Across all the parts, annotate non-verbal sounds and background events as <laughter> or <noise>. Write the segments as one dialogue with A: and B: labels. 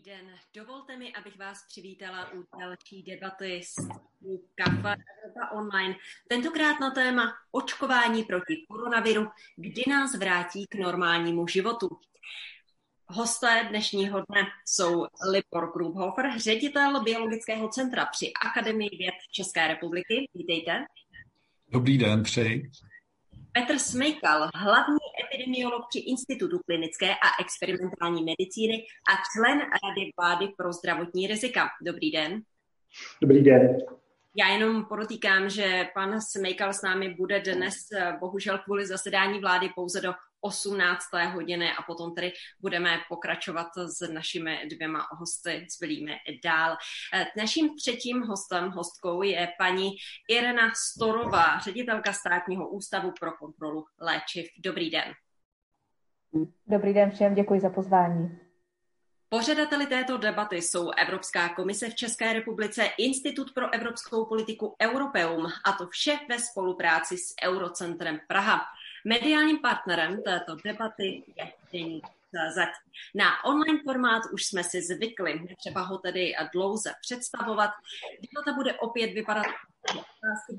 A: Dobrý den. Dovolte mi, abych vás přivítala u další debaty s Kafa Evropa Online. Tentokrát na téma očkování proti koronaviru, kdy nás vrátí k normálnímu životu. Hosté dnešního dne jsou Libor Grubhofer, ředitel Biologického centra při Akademii věd České republiky. Vítejte.
B: Dobrý den, přeji.
A: Petr Smejkal, hlavní epidemiolog při Institutu klinické a experimentální medicíny a člen Rady vlády pro zdravotní rizika. Dobrý den.
C: Dobrý den.
A: Já jenom podotýkám, že pan Smejkal s námi bude dnes bohužel kvůli zasedání vlády pouze do 18. hodiny a potom tedy budeme pokračovat s našimi dvěma hosty zbylými dál. Naším třetím hostem, hostkou je paní Irena Storová, ředitelka státního ústavu pro kontrolu léčiv. Dobrý den.
D: Dobrý den všem, děkuji za pozvání.
A: Pořadateli této debaty jsou Evropská komise v České republice, Institut pro evropskou politiku Europeum a to vše ve spolupráci s Eurocentrem Praha. Mediálním partnerem této debaty je Deník CZ. Na online formát už jsme si zvykli, netřeba ho tedy dlouze představovat. Debata bude opět vypadat, otázky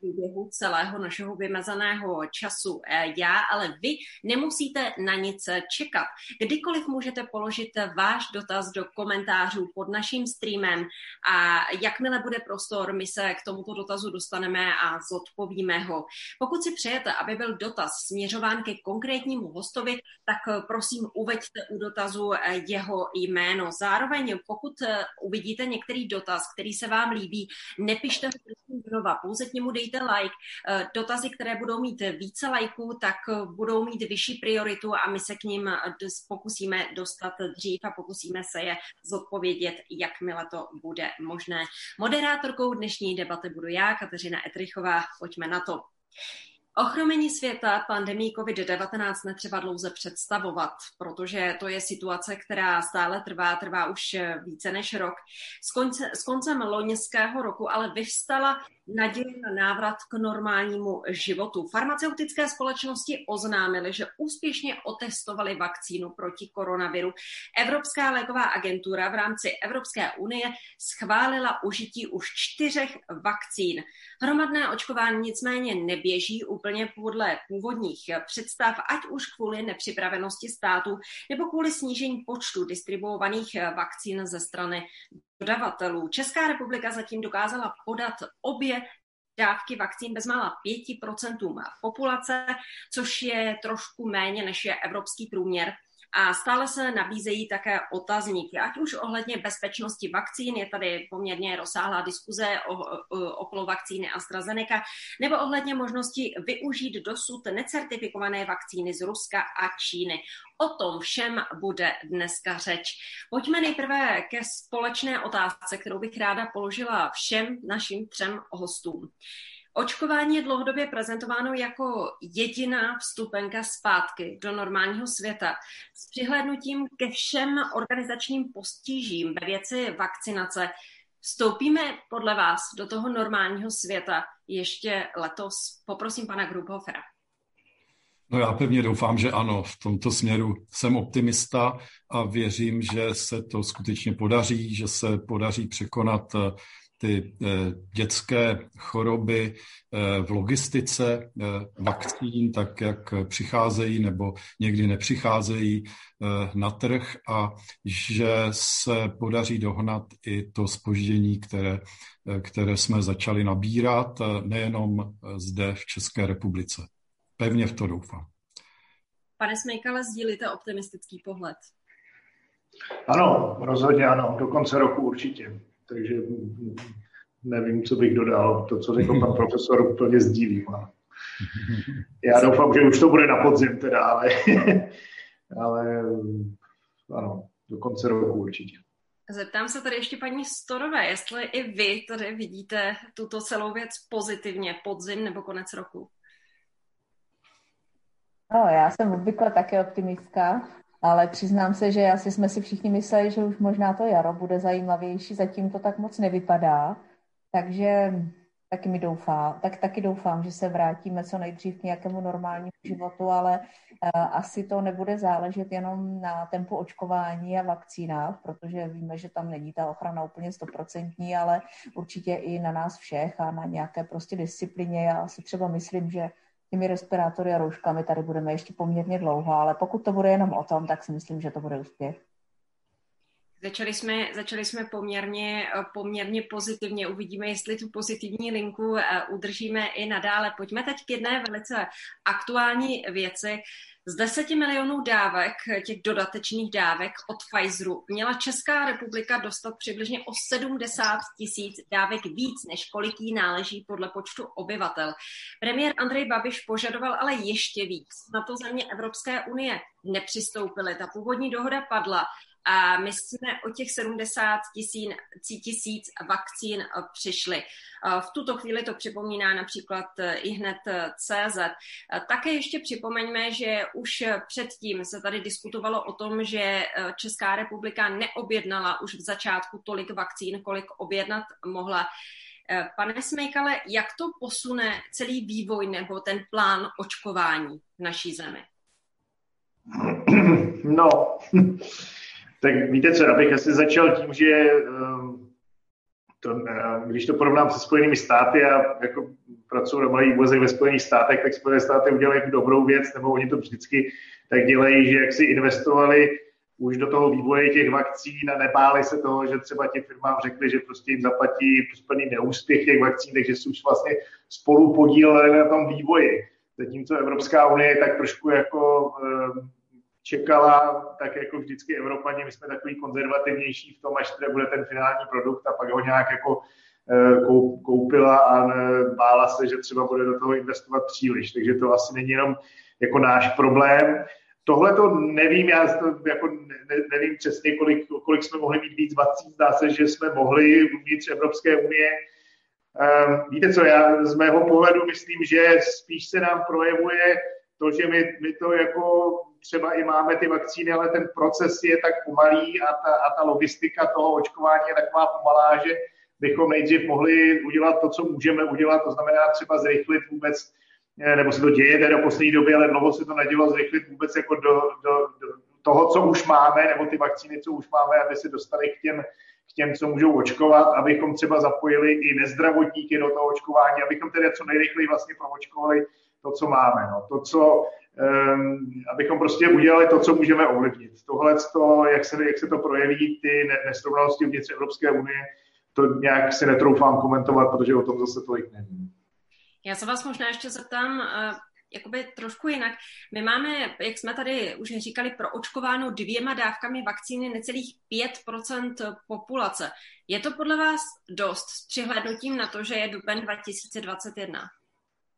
A: průběhu celého našeho vymezeného času eh, já, ale vy nemusíte na nic čekat. Kdykoliv můžete položit váš dotaz do komentářů pod naším streamem a jakmile bude prostor, my se k tomuto dotazu dostaneme a zodpovíme ho. Pokud si přejete, aby byl dotaz směřován ke konkrétnímu hostovi, tak prosím uveďte u dotazu eh, jeho jméno. Zároveň, pokud uvidíte některý dotaz, který se vám líbí, nepište ho prosím znova, pouze k němu dejte dejte like. Eh, dotazy, které budou mít více lajků, tak eh, budou mít vyšší prioritu a my se k ním eh, pokusíme dostat dřív a pokusíme se je zodpovědět, jakmile to bude možné. Moderátorkou dnešní debaty budu já, Kateřina Etrichová. Pojďme na to. Ochromení světa pandemii COVID-19 netřeba dlouze představovat, protože to je situace, která stále trvá, trvá už více než rok. S, konce, s koncem loňského roku ale vyvstala naděje na návrat k normálnímu životu. Farmaceutické společnosti oznámily, že úspěšně otestovali vakcínu proti koronaviru. Evropská léková agentura v rámci Evropské unie schválila užití už čtyřech vakcín. Hromadné očkování nicméně neběží úplně podle původních představ, ať už kvůli nepřipravenosti státu nebo kvůli snížení počtu distribuovaných vakcín ze strany dodavatelů. Česká republika zatím dokázala podat obě dávky vakcín bezmála 5% populace, což je trošku méně než je evropský průměr. A stále se nabízejí také otazníky, ať už ohledně bezpečnosti vakcín, je tady poměrně rozsáhlá diskuze o, o, okolo vakcíny AstraZeneca, nebo ohledně možnosti využít dosud necertifikované vakcíny z Ruska a Číny. O tom všem bude dneska řeč. Pojďme nejprve ke společné otázce, kterou bych ráda položila všem našim třem hostům. Očkování je dlouhodobě prezentováno jako jediná vstupenka zpátky do normálního světa. S přihlédnutím ke všem organizačním postížím ve věci vakcinace vstoupíme podle vás do toho normálního světa ještě letos? Poprosím pana Grubhofera.
B: No já pevně doufám, že ano. V tomto směru jsem optimista a věřím, že se to skutečně podaří, že se podaří překonat ty eh, dětské choroby eh, v logistice eh, vakcín, tak jak přicházejí nebo někdy nepřicházejí na trh a že se podaří dohnat i to spoždění, které, které jsme začali nabírat nejenom zde v České republice. Pevně v to doufám.
A: Pane Smejkale, sdílíte optimistický pohled?
C: Ano, rozhodně ano, do konce roku určitě takže nevím, co bych dodal. To, co řekl pan profesor, úplně sdílím. Já doufám, že už to bude na podzim teda, ale, ale ano, do konce roku určitě.
A: Zeptám se tady ještě paní Storové, jestli i vy tady vidíte tuto celou věc pozitivně, podzim nebo konec roku?
D: No, já jsem obvykle také optimistka, ale přiznám se, že asi jsme si všichni mysleli, že už možná to jaro bude zajímavější, zatím to tak moc nevypadá. Takže Taky mi doufám, tak taky doufám, že se vrátíme co nejdřív k nějakému normálnímu životu, ale uh, asi to nebude záležet jenom na tempu očkování a vakcínách, protože víme, že tam není ta ochrana úplně stoprocentní, ale určitě i na nás všech a na nějaké prostě disciplině. Já si třeba myslím, že těmi respirátory a rouškami tady budeme ještě poměrně dlouho, ale pokud to bude jenom o tom, tak si myslím, že to bude úspěch.
A: Začali jsme, začali jsme poměrně, poměrně pozitivně. Uvidíme, jestli tu pozitivní linku eh, udržíme i nadále. Pojďme teď k jedné velice aktuální věci. Z 10 milionů dávek, těch dodatečných dávek od Pfizeru, měla Česká republika dostat přibližně o 70 tisíc dávek víc, než kolik jí náleží podle počtu obyvatel. Premiér Andrej Babiš požadoval ale ještě víc. Na to země Evropské unie nepřistoupily. Ta původní dohoda padla a my jsme o těch 70 tisíc, tisíc vakcín přišli. V tuto chvíli to připomíná například i hned CZ. Také ještě připomeňme, že už předtím se tady diskutovalo o tom, že Česká republika neobjednala už v začátku tolik vakcín, kolik objednat mohla. Pane Smejkale, jak to posune celý vývoj nebo ten plán očkování v naší zemi?
C: No, tak víte co, abych asi začal tím, že ehm, to, eh, když to porovnám se Spojenými státy a jako pracuji na malých vozech ve Spojených státech, tak Spojené státy udělají jako dobrou věc, nebo oni to vždycky tak dělají, že jak si investovali už do toho vývoje těch vakcín a nebáli se toho, že třeba těm firmám řekli, že prostě jim zaplatí plný neúspěch těch vakcín, takže se už vlastně spolu podíleli na tom vývoji. Zatímco Evropská unie tak trošku jako ehm, čekala, tak jako vždycky Evropani, my jsme takový konzervativnější v tom, až teda bude ten finální produkt a pak ho nějak jako eh, koupila a bála se, že třeba bude do toho investovat příliš. Takže to asi není jenom jako náš problém. Tohle to nevím, já to jako ne, nevím přesně, kolik, kolik jsme mohli mít víc vakcín. Zdá se, že jsme mohli uvnitř Evropské unie. Um, víte co, já z mého pohledu myslím, že spíš se nám projevuje to, že my, my to jako třeba i máme ty vakcíny, ale ten proces je tak pomalý a ta, a ta logistika toho očkování je taková pomalá, že bychom nejdřív mohli udělat to, co můžeme udělat, to znamená třeba zrychlit vůbec, eh, nebo se to děje do poslední doby, ale dlouho se to nedělo zrychlit vůbec jako do, do, do toho, co už máme, nebo ty vakcíny, co už máme, aby se dostali k těm, k těm, co můžou očkovat, abychom třeba zapojili i nezdravotníky do toho očkování, abychom tedy co nejrychleji vlastně proočkovali to, co máme. No. To, co abychom prostě udělali to, co můžeme ovlivnit. Tohle, to, jak, se, jak se to projeví, ty nesrovnalosti uvnitř Evropské unie, to nějak si netroufám komentovat, protože o tom zase tolik nevím.
A: Já se vás možná ještě zeptám, uh, jakoby trošku jinak. My máme, jak jsme tady už říkali, proočkováno dvěma dávkami vakcíny necelých 5% populace. Je to podle vás dost s přihlédnutím na to, že je duben 2021?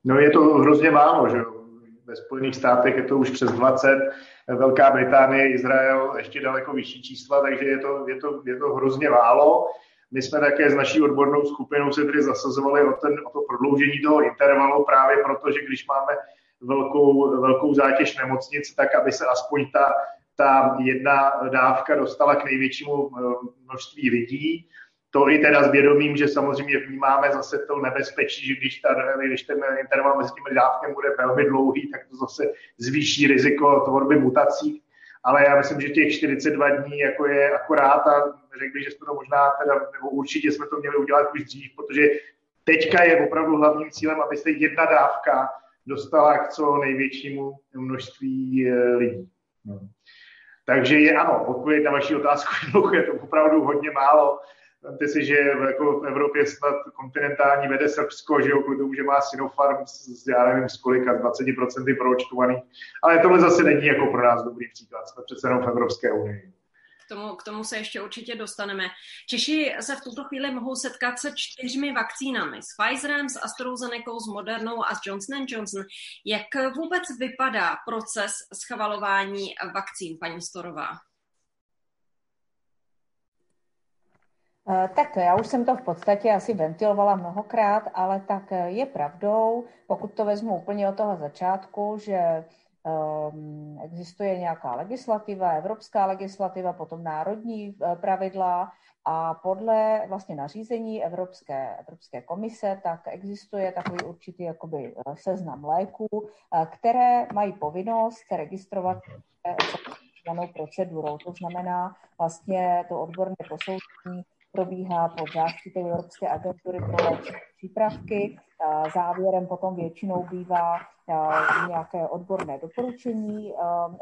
C: No je to hrozně málo, že jo ve Spojených státech je to už přes 20, Velká Británie, Izrael ještě daleko vyšší čísla, takže je to, je to, je to hrozně málo. My jsme také s naší odbornou skupinou se tedy zasazovali o, ten, o to prodloužení toho intervalu právě proto, že když máme velkou, velkou zátěž nemocnic, tak aby se aspoň ta, ta jedna dávka dostala k největšímu eh, množství lidí. To i teda s vědomím, že samozřejmě vnímáme zase to nebezpečí, že když, ta, když ten interval mezi těmi dávkami bude velmi dlouhý, tak to zase zvýší riziko tvorby mutací. Ale já myslím, že těch 42 dní jako je akorát a řekl že jsme to možná, teda, nebo určitě jsme to měli udělat už dřív, protože teďka je opravdu hlavním cílem, aby se jedna dávka dostala k co největšímu množství eh, lidí. No. Takže je ano, odpověď na vaši otázku <laughs> je to opravdu hodně málo. Vemte si, že jako v Evropě snad kontinentální vede Srbsko, že jo, kvůli tomu, že má Sinopharm s, já nevím, z kolika, 20% proočkovaný. Ale tohle zase není jako pro nás dobrý příklad. Jsme přece jenom v Evropské unii.
A: K tomu, k tomu se ještě určitě dostaneme. Češi se v tuto chvíli mohou setkat se čtyřmi vakcínami. S Pfizerem, s AstraZeneca, s Modernou a s Johnson Johnson. Jak vůbec vypadá proces schvalování vakcín, paní Storová?
D: Tak já už jsem to v podstatě asi ventilovala mnohokrát, ale tak eh, je pravdou, pokud to vezmu úplně od toho začátku, že Um, existuje nějaká legislativa, evropská legislativa, potom národní uh, pravidla a podle vlastně nařízení Evropské, Evropské komise tak existuje takový určitý jakoby seznam léků, které mají povinnost registrovat danou procedurou. To znamená, vlastně to odborné posouzení probíhá pod záštitou Evropské agentury pro přípravky. Závěrem potom většinou bývá nějaké odborné doporučení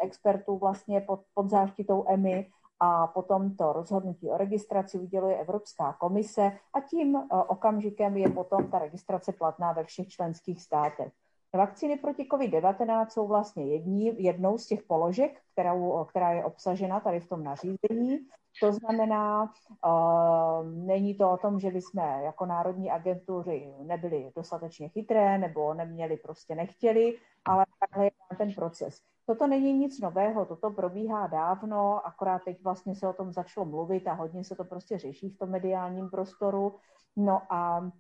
D: expertů vlastně pod, pod záštitou EMI a potom to rozhodnutí o registraci uděluje Evropská komise a tím okamžikem je potom ta registrace platná ve všech členských státech. Vakcíny proti COVID-19 jsou vlastně jední, jednou z těch položek, kterou, která je obsažena tady v tom nařízení. To znamená, uh, není to o tom, že bychom jako národní agentury nebyli dostatečně chytré nebo neměli, prostě nechtěli, ale takhle je ten proces. Toto není nic nového, toto probíhá dávno, akorát teď vlastně se o tom začalo mluvit a hodně se to prostě řeší v tom mediálním prostoru. No a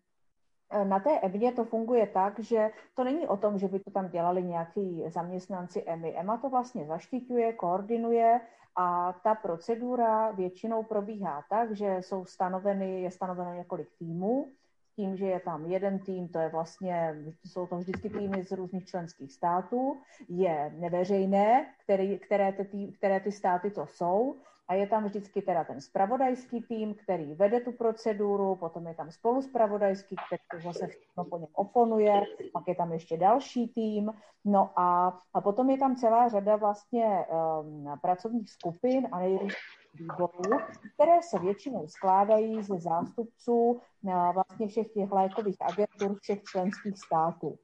D: na té EMě to funguje tak, že to není o tom, že by to tam dělali nějaký zaměstnanci EMI. EMA to vlastně zaštiťuje, koordinuje a ta procedura většinou probíhá tak, že jsou stanoveny, je stanoveno několik týmů, tím, že je tam jeden tým, to je vlastně, jsou to vždycky týmy z různých členských států, je neveřejné, který, které, ty, které ty státy to jsou, a je tam vždycky teda ten spravodajský tým, který vede tu proceduru, potom je tam spolu spravodajský, který zase všechno po něm oponuje, pak je tam ještě další tým, no a, a potom je tam celá řada vlastně um, pracovních skupin a nejrůznějších výborů, které se většinou skládají ze zástupců uh, vlastně všech těch lékových agentur všech členských států.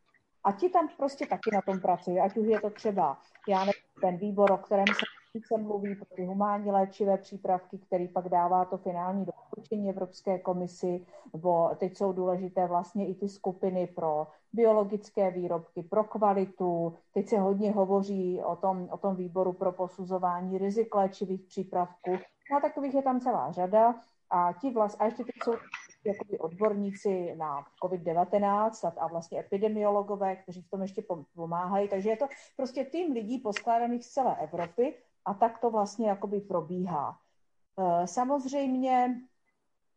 D: A ti tam prostě taky na tom pracují, ať už je to třeba, já nevím, ten výbor, o kterém se se mluví pro ty humánní léčivé přípravky, který pak dává to finální doporučení Evropské komisi, nebo teď jsou důležité vlastně i ty skupiny pro biologické výrobky, pro kvalitu. Teď se hodně hovoří o tom, o tom výboru pro posuzování rizik léčivých přípravků. No a takových je tam celá řada. A ti vlast, a ještě teď jsou jakoby odborníci na COVID-19 a vlastně epidemiologové, kteří v tom ještě pomáhají. Takže je to prostě tým lidí poskládaných z celé Evropy a tak to vlastně jakoby probíhá. E, samozřejmě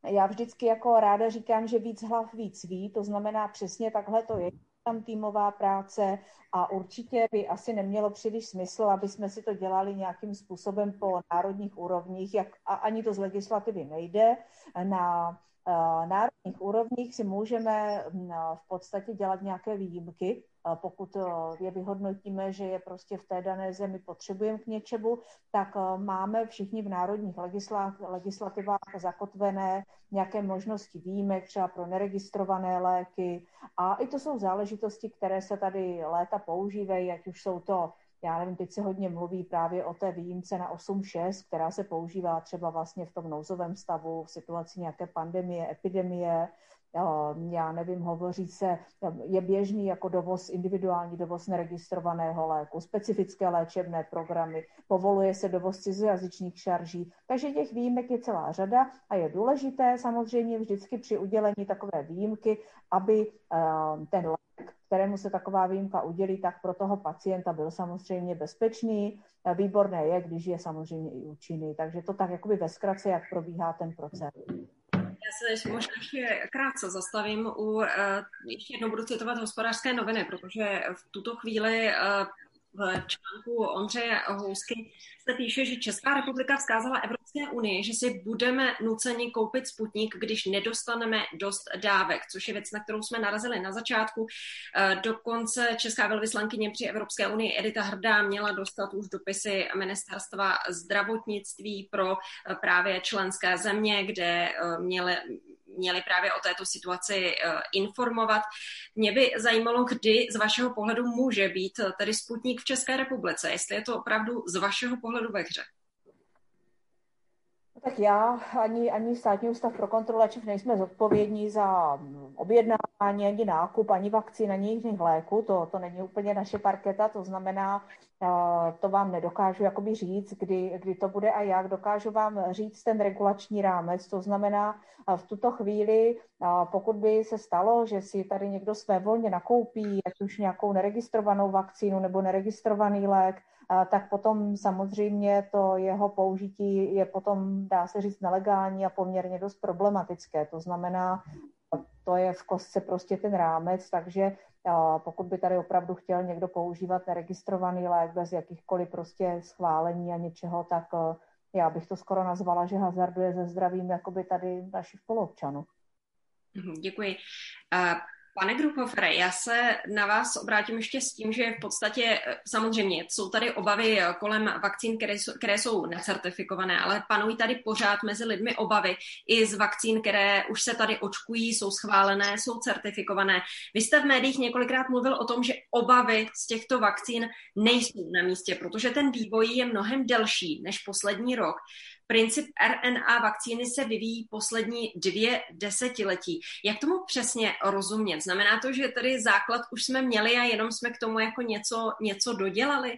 D: já vždycky jako ráda říkám, že víc hlav víc ví, to znamená přesně takhle to je tam týmová práce a určitě by asi nemělo příliš smysl, aby jsme si to dělali nějakým způsobem po národních úrovních, jak, a ani to z legislativy nejde. Na e, národních úrovních si můžeme v podstatě dělat nějaké výjimky, pokud eh, je vyhodnotíme, že je prostě v té dané zemi potřebujeme k něčemu, tak eh, máme všichni v národních legislativách zakotvené nějaké možnosti výjimek, třeba pro neregistrované léky. A i to jsou záležitosti, které se tady léta používají, ať už jsou to já nevím, teď se hodně mluví právě o té výjimce na 8.6, která se používá třeba vlastně v tom nouzovém stavu, v situaci nějaké pandemie, epidemie, já nevím, hovoří se, je běžný jako dovoz, individuální dovoz neregistrovaného léku, specifické léčebné programy, povoluje se dovoz cizojazyčných šarží, takže těch výjimek je celá řada a je důležité samozřejmě vždycky při udělení takové výjimky, aby ten lék, kterému se taková výjimka udělí, tak pro toho pacienta byl samozřejmě bezpečný. Výborné je, když je samozřejmě i účinný. Takže to tak jakoby ve zkratce, jak probíhá ten proces.
A: Já se možná ještě krátce zastavím u, eh, ještě jednou budu citovat hospodářské noviny, protože v tuto chvíli eh, v článku Ondřeje Housky se píše, že Česká republika vzkázala Evropské unii, že si budeme nuceni koupit Sputnik, když nedostaneme dost dávek, což je věc, na kterou jsme narazili na začátku. Eh, dokonce Česká velvyslankyně při Evropské unii Edita Hrdá měla dostat už dopisy ministerstva zdravotnictví pro eh, právě členské země, kde eh, měly měli právě o této situaci eh, informovat. Mě by zajímalo, kdy z vašeho pohledu může být eh, tedy Sputnik v České republice, jestli je to opravdu z vašeho pohledu ve hře.
D: Tak já ani, ani státní ústav pro kontrolu léčiv nejsme zodpovědní za objednávání, ani nákup, ani vakcín, ani jiných léků. To, to není úplně naše parketa, to znamená, eh, to vám nedokážu jakoby říct, kdy, kdy to bude a jak. Dokážu vám říct ten regulační rámec, to znamená, v tuto chvíli A pokud by se stalo, že si tady někdo své volně nakoupí, ať už nějakou neregistrovanou vakcínu nebo neregistrovaný lék, tak potom samozřejmě to jeho použití je potom, dá se říct, nelegální a poměrně dost problematické. To znamená, to je v kostce prostě ten rámec, takže pokud by tady opravdu chtěl někdo používat neregistrovaný lék bez jakýchkoliv prostě schválení a něčeho, tak já bych to skoro nazvala, že hazarduje ze zdravím jakoby tady našich spoluobčanů.
A: Mhm, děkuji. Pane Gruchofre, já se na vás obrátím ještě s tím, že v podstatě samozřejmě jsou tady obavy kolem vakcín, které jsou, které jsou necertifikované, ale panují tady pořád mezi lidmi obavy i z vakcín, které už se tady očkují, jsou schválené, jsou certifikované. Vy jste v médiích několikrát mluvil o tom, že obavy z těchto vakcín nejsou na místě, protože ten vývoj je mnohem delší než poslední rok. Princip RNA vakcíny se vyvíjí poslední dvě desetiletí. Jak tomu přesně rozumět? Znamená to, že tady základ už jsme měli a jenom jsme k tomu jako něco, něco dodělali?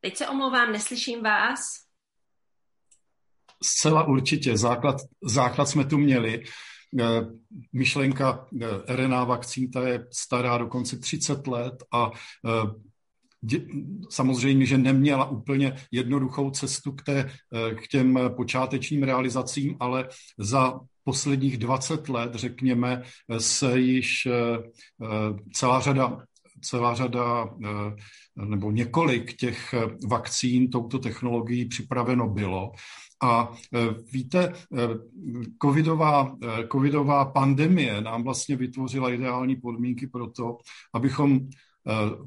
A: Teď se omlouvám, neslyším vás.
B: Zcela určitě. Základ, základ jsme tu měli. Eh, myšlenka eh, RNA vakcín, ta je stará dokonce 30 let a eh, samozřejmě, že neměla úplně jednoduchou cestu k, té, eh, k těm počátečním realizacím, ale za posledních 20 let, řekněme, se již eh, eh, celá řada celá řada nebo několik těch vakcín touto technologií připraveno bylo. A víte, covidová, covidová pandemie nám vlastně vytvořila ideální podmínky pro to, abychom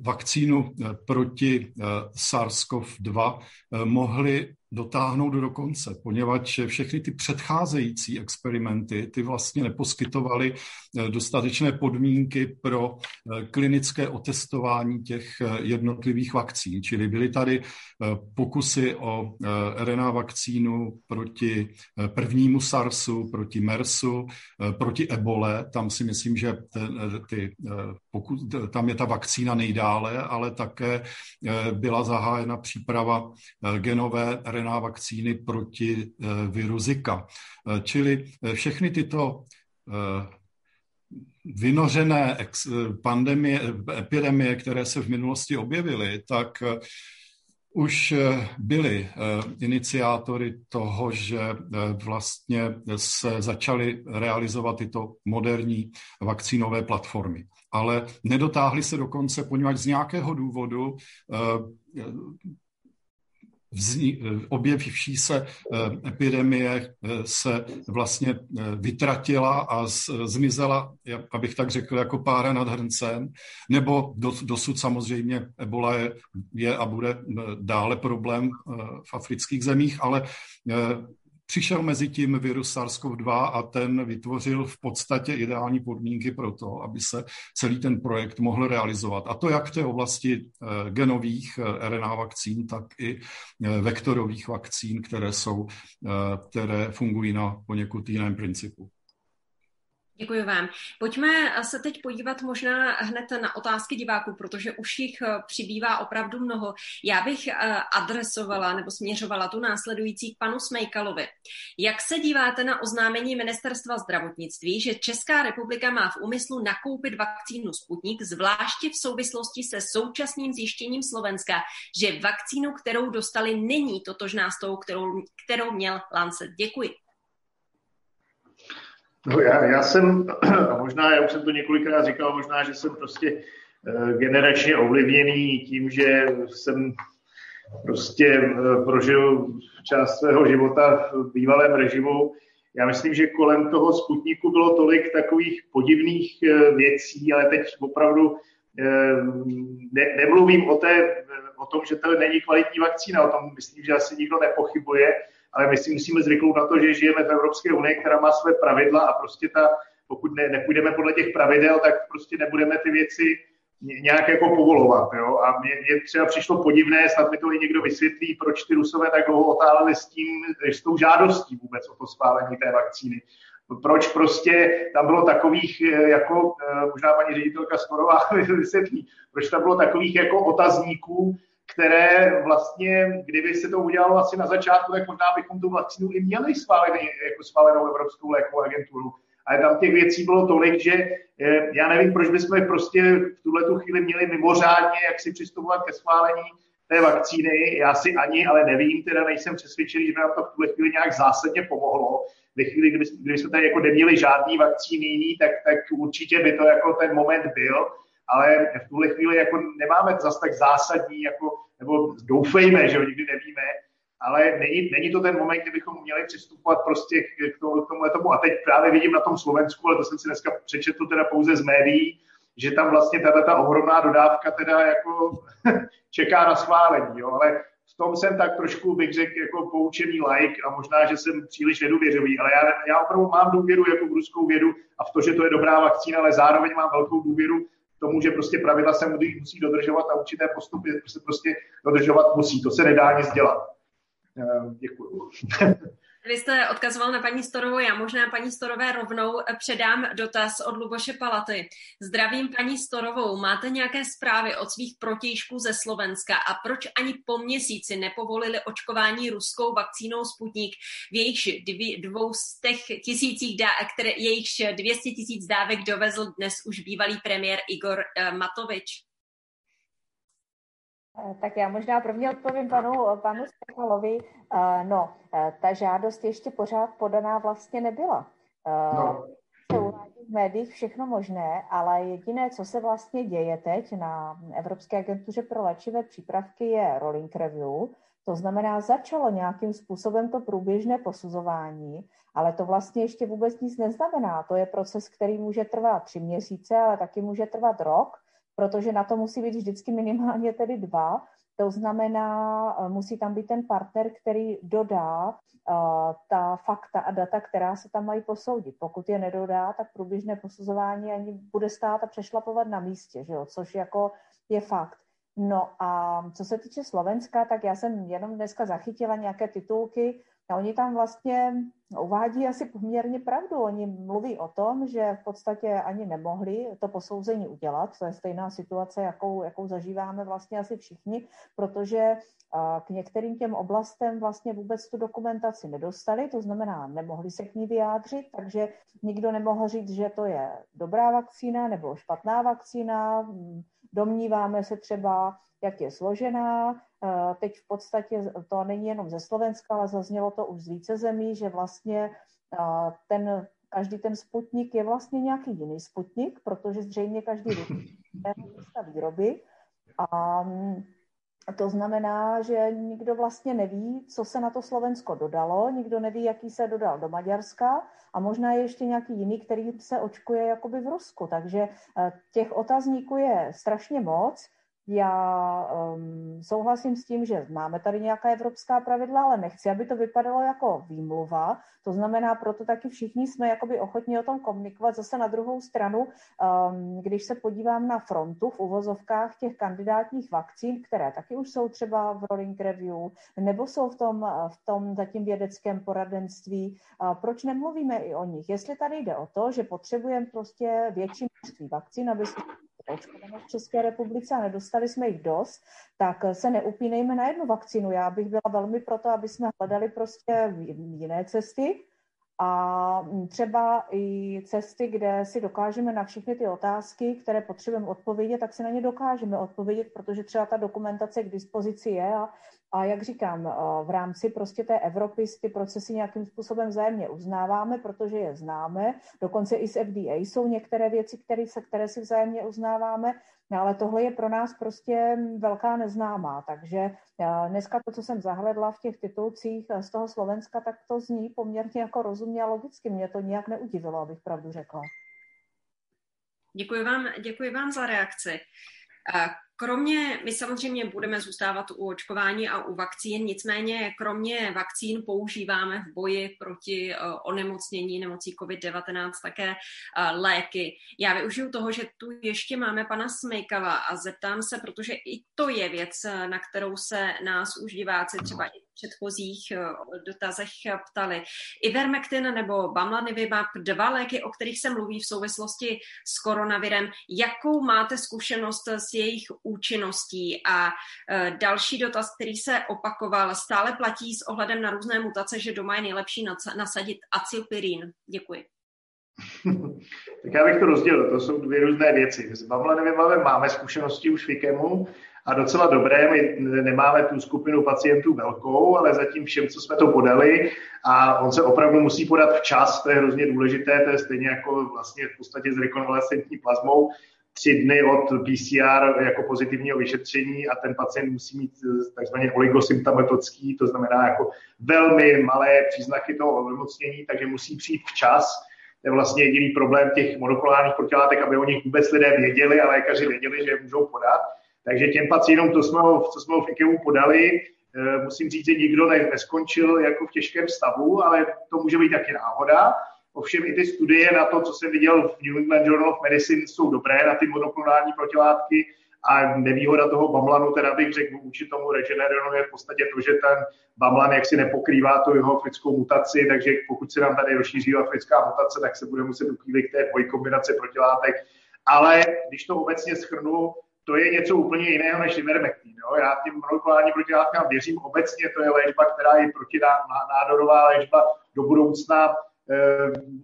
B: vakcínu eh, proti eh, SARS-CoV-2 mohli dotáhnout do konce, poněvadž všechny ty předcházející experimenty, ty vlastně neposkytovaly eh, dostatečné podmínky pro eh, klinické otestování těch eh, jednotlivých vakcín. Čili byly tady pokusy o RNA vakcínu proti prvnímu SARSu, proti MERSu, proti ebole. Tam si myslím, že ty, pokud, tam je ta vakcína nejdále, ale také byla zahájena příprava genové RNA RNA vakcíny proti eh, viru Zika. Eh, čili eh, všechny tyto vynořené pandemie, epidemie, které se v minulosti objevily, tak už byly iniciátory toho, že vlastně se začaly realizovat tyto moderní vakcínové platformy. Ale nedotáhly se dokonce, poněvadž z nějakého důvodu objevivší se eh, epidemie eh, se vlastně eh, vytratila a zmizela, abych tak řekl, jako pára nad hrncem, nebo dosud samozřejmě ebola je, je a bude dále problém v afrických zemích, ale Přišel mezi tím virus SARS-CoV-2 a ten vytvořil v podstatě ideální podmínky pro to, aby se celý ten projekt mohl realizovat. A to jak v té oblasti eh, genových eh, RNA vakcín, tak i eh, vektorových vakcín, které, jsou, které fungují na poněkud jiném principu.
A: Děkuji vám. Pojďme se teď podívat možná hned na otázky diváků, protože už jich eh, přibývá opravdu mnoho. Já bych eh, adresovala nebo směřovala tu následující k panu Smejkalovi. Jak se díváte na oznámení ministerstva zdravotnictví, že Česká republika má v úmyslu nakoupit vakcínu Sputnik, zvláště v souvislosti se současným zjištěním Slovenska, že vakcínu, kterou dostali, není totožná s tou, kterou, kterou měl Lancet? Děkuji.
C: No já, já jsem, <clears throat> a možná, já už jsem to několikrát říkal, možná, že jsem prostě eh, generačně ovlivněný tím, že jsem prostě eh, prožil část svého života v bývalém režimu. Já myslím, že kolem toho Sputniku bylo tolik takových podivných eh, věcí, ale teď opravdu ne, nemluvím o, té, o tom, že to není kvalitní vakcína, o tom myslím, že asi nikdo nepochybuje, ale my si musíme zvyknout na to, že žijeme v Evropské unii, která má své pravidla a prostě ta, pokud ne, nepůjdeme podle těch pravidel, tak prostě nebudeme ty věci nějak jako povolovat. Jo? A mě, mě třeba přišlo podivné, snad mi to i někdo vysvětlí, proč ty Rusové tak dlouho otáleli s tím, s tou žádostí vůbec o to schválení té vakcíny. Proč prostě tam bylo takových, jako možná paní ředitelka Skorová <laughs> vysvětlí, proč tam bylo takových jako otazníků, které vlastně, kdyby se to udělalo asi na začátku, tak možná bychom tu vakcínu i měli schválený, jako schválenou Evropskou lékovou agenturu. Ale tam těch věcí bylo tolik, že eh, já nevím, proč bychom prostě v tuhle tu chvíli měli mimořádně, jak si přistupovat ke schválení té vakcíny. Já si ani, ale nevím, teda nejsem přesvědčený, že by nám to v tuhle chvíli nějak zásadně pomohlo. Ve chvíli, kdy, kdy jsme tady jako neměli žádný vakcíny, tak, tak určitě by to jako ten moment byl ale v tuhle chvíli jako nemáme zas tak zásadní, jako, nebo doufejme, že ho nikdy nevíme, ale není, není to ten moment, kdy bychom měli přistupovat prostě k, tomu, k tomuhle tomu. A teď právě vidím na tom Slovensku, ale to jsem si dneska přečetl teda pouze z médií, že tam vlastně tato ta ohromná dodávka teda jako <laughs> čeká na schválení, jo, ale v tom jsem tak trošku, bych řekl, jako poučený like a možná, že jsem příliš nedůvěřový, ale já, já opravdu mám důvěru jako v ruskou vědu a v to, že to je dobrá vakcína, ale zároveň mám velkou důvěru tomu, že prostě pravidla se musí, dodržovat a určité postupy se prostě dodržovat musí. To se nedá nic dělat. Eh, Děkuji. <laughs>
A: Vy jste odkazoval na paní Storovou, já možná paní Storové rovnou předám dotaz od Luboše Palaty. Zdravím paní Storovou, máte nějaké zprávy od svých protějšků ze Slovenska a proč ani po měsíci nepovolili očkování ruskou vakcínou Sputnik v jejichž dvou z těch tisících, dá, které, jejichž 200 tisíc dávek dovezl dnes už bývalý premiér Igor eh, Matovič?
D: Eh, tak já možná prvně odpovím panu, panu Stefalovi. Eh, no, eh, ta žádost ještě pořád podaná vlastně nebyla. No. Se uvádí v médiích všechno možné, ale jediné, co se vlastně děje teď na Evropské agentuře pro léčivé přípravky, je rolling review. To znamená, začalo nějakým způsobem to průběžné posuzování, ale to vlastně ještě vůbec nic neznamená. To je proces, který může trvat tři měsíce, ale taky může trvat rok protože na to musí být vždycky minimálně tedy dva. To znamená, eh, musí tam být ten partner, který dodá uh, ta fakta a data, která se tam mají posoudit. Pokud je nedodá, tak průběžné posuzování ani bude stát a přešlapovat na místě, že jo? což jako je fakt. No a co se týče Slovenska, tak já jsem jenom dneska zachytila nějaké titulky, a oni tam vlastně uvádí asi poměrně pravdu. Oni mluví o tom, že v podstatě ani nemohli to posouzení udělat. To je stejná situace, jakou, jakou zažíváme vlastně asi všichni, protože k některým těm oblastem vlastně vůbec tu dokumentaci nedostali, to znamená, nemohli se k ní vyjádřit, takže nikdo nemohl říct, že to je dobrá vakcína nebo špatná vakcína. Domníváme se třeba, jak je složená. Eh, teď v podstatě to není jenom ze Slovenska, ale zaznělo to už z více zemí, že vlastně eh, ten, každý ten sputnik je vlastně nějaký jiný sputnik, protože zřejmě každý <laughs> místa výroby. A mm, to znamená, že nikdo vlastně neví, co se na to Slovensko dodalo, nikdo neví, jaký se dodal do Maďarska a možná je ještě nějaký jiný, který se očkuje jakoby v Rusku. Takže eh, těch otazníků je strašně moc. Já um, souhlasím s tím, že máme tady nějaká evropská pravidla, ale nechci, aby to vypadalo jako výmluva. To znamená, proto taky všichni jsme jakoby ochotní o tom komunikovat. Zase na druhou stranu, um, když se podívám na frontu v uvozovkách těch kandidátních vakcín, které taky už jsou třeba v rolling review, nebo jsou v tom, v tom zatím vědeckém poradenství, uh, proč nemluvíme i o nich? Jestli tady jde o to, že potřebujeme prostě větší množství vakcín, aby se očkovanost v České republice a nedostali jsme jich dost, tak se neupínejme na jednu vakcínu. Já bych byla velmi proto, aby jsme hledali prostě jiné cesty, a třeba i cesty, kde si dokážeme na všechny ty otázky, které potřebujeme odpovědět, tak si na ně dokážeme odpovědět, protože třeba ta dokumentace k dispozici je a, a jak říkám, v rámci prostě té Evropy ty procesy nějakým způsobem vzájemně uznáváme, protože je známe. Dokonce i s FDA jsou některé věci, které, se, které si vzájemně uznáváme, no ale tohle je pro nás prostě velká neznámá. Takže dneska to, co jsem zahledla v těch titulcích z toho Slovenska, tak to zní poměrně jako rozumně a logicky. Mě to nijak neudivilo, abych pravdu řekla.
A: Děkuji vám, děkuji vám za reakci. Kromě, my samozřejmě budeme zůstávat u očkování a u vakcín, nicméně kromě vakcín používáme v boji proti uh, onemocnění nemocí COVID-19 také uh, léky. Já využiju toho, že tu ještě máme pana Smejkava a zeptám se, protože i to je věc, na kterou se nás už diváci třeba i předchozích eh, dotazech ptali. Ivermectin nebo Bamlanivimab, dva léky, o kterých se mluví v souvislosti s koronavirem. Jakou máte zkušenost s jejich účinností? A eh, další dotaz, který se opakoval, stále platí s ohledem na různé mutace, že doma je nejlepší nasadit acylpirín. Děkuji. <laughs>
C: tak já bych to rozdělil, to jsou dvě různé věci. S bamlanivimabem máme zkušenosti už v IKEMu, a docela dobré. My nemáme tu skupinu pacientů velkou, ale zatím všem, co jsme to podali, a on se opravdu musí podat včas, to je hrozně důležité, to je stejně jako vlastně v podstatě s rekonvalescentní plazmou, tři dny od PCR jako pozitivního vyšetření a ten pacient musí mít takzvaně oligosymptomatický, to znamená jako velmi malé příznaky toho onemocnění, takže musí přijít včas. To je vlastně jediný problém těch monoklonálních protilátek, aby o nich vůbec lidé věděli a lékaři věděli, že je můžou podat. Takže těm pacientům, to jsme, co jsme v IKEA podali, eh, musím říct, že nikdo ne, neskončil jako v těžkém stavu, ale to může být taky náhoda. Ovšem i ty studie na to, co jsem viděl v New England Journal of Medicine, jsou dobré na ty monoklonální protilátky a nevýhoda toho bamlanu, teda bych řekl, vůči tomu Regeneronu je v podstatě to, že ten bamlan jaksi nepokrývá tu jeho africkou mutaci, takže pokud se nám tady rozšíří africká mutace, tak se bude muset uchýlit k té dvojkombinaci protilátek. Ale když to obecně schrnu, to je něco úplně jiného než ivermectin. Jo? Já tím molekulárním protilátkám věřím obecně, to je léčba, která je protinádorová léčba do budoucna, e,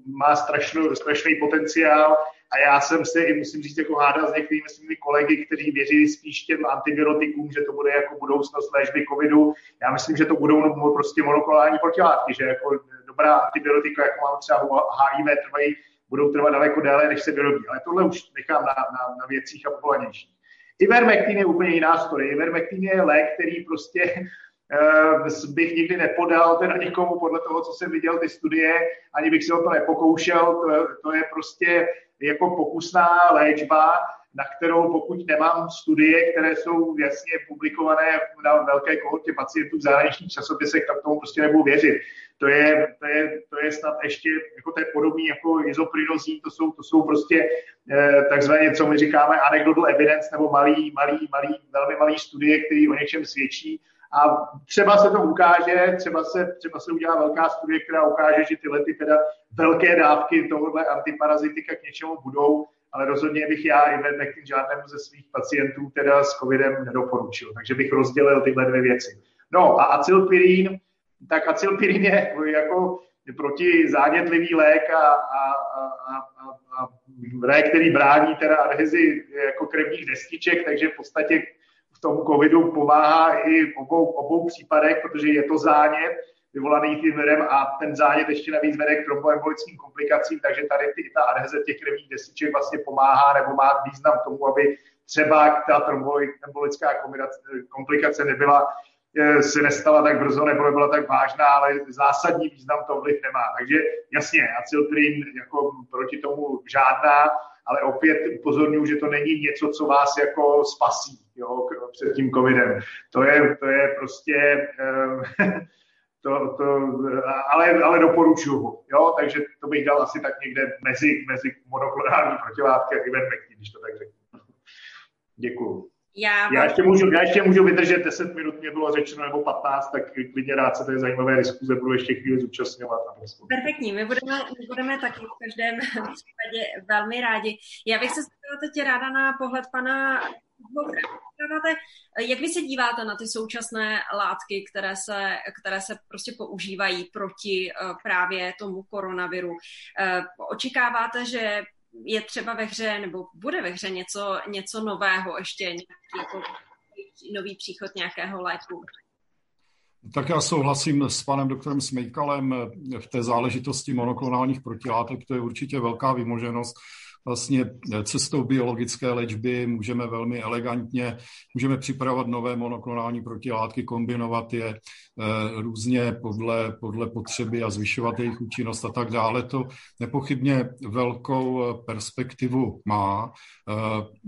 C: má strašnou, strašný potenciál a já jsem se i musím říct jako hádal s některými svými kolegy, kteří věří spíš těm antibiotikům, že to bude jako budoucnost léčby covidu. Já myslím, že to budou no, prostě monoklonální protilátky, že jako dobrá antibiotika, jako mám třeba HIV, trvají, budou trvat daleko déle, než se vyrobí. Ale tohle už nechám na, na, na věcích a povolanějších. Ivermectin je úplně jiná story. Ivermectin je lék, který prostě uh, bych nikdy nepodal teda nikomu podle toho, co jsem viděl ty studie, ani bych si o to nepokoušel. To, to je prostě jako pokusná léčba, na kterou pokud nemám studie, které jsou jasně publikované na velké kohortě pacientů v zahraničních časopisech, tak tomu prostě nebudu věřit. To je, to je, to je snad ještě, jako to je podobný jako izoprinozín, to jsou, to jsou prostě eh, takzvaně, co my říkáme, anecdotal evidence, nebo malý, malý, malý, velmi malý studie, který o něčem svědčí. A třeba se to ukáže, třeba se, třeba se udělá velká studie, která ukáže, že tyhle ty teda velké dávky tohohle antiparazitika k něčemu budou, ale rozhodně bych já i k žádnému ze svých pacientů teda s covidem nedoporučil. Takže bych rozdělil tyhle dvě věci. No a acylpirín, tak acylpirín je jako proti zánětlivý lék a, a, a, a, a lék, který brání teda adhezi jako krevních destiček, takže v podstatě v tom covidu pomáhá i v obou, obou případech, protože je to zánět, vyvolaný tím virem a ten zánět ještě navíc vede k tromboembolickým komplikacím, takže tady ty, ta adheze těch krevních desiček vlastně pomáhá nebo má význam tomu, aby třeba ta tromboembolická komplikace nebyla eh, se nestala tak brzo nebo nebyla tak vážná, ale zásadní význam to vliv nemá. Takže jasně, acyltrin jako proti tomu žádná, ale opět upozorňuji, že to není něco, co vás jako spasí jo, před tím covidem. To je, to je prostě eh, <laughs> to, to, ale, ale doporučuju ho. Jo? Takže to bych dal asi tak někde mezi, mezi monoklonální protilátky a ivermectin, když to tak řeknu. Děkuju. Já, já, ještě můžu, já ještě můžu vydržet 10 minut, mě bylo řečeno, nebo 15, tak klidně rád se té zajímavé diskuze budu ještě chvíli zúčastňovat.
A: Perfektní, my budeme, my budeme taky v každém <laughs> případě velmi rádi. Já bych se zeptala teď ráda na pohled pana jak vy se díváte na ty současné látky, které se, které se prostě používají proti eh, právě tomu koronaviru? Eh, očekáváte, že je třeba ve hře, nebo bude ve hře něco, něco nového, ještě nějaký jako nový příchod nějakého léku?
B: Tak já souhlasím s panem doktorem Smejkalem v té záležitosti monoklonálních protilátek, to je určitě velká vymoženost vlastně cestou biologické léčby můžeme velmi elegantně, můžeme připravovat nové monoklonální protilátky, kombinovat je eh, různě podle, podle potřeby a zvyšovat jejich účinnost a tak dále. To nepochybně velkou eh, perspektivu má. Eh,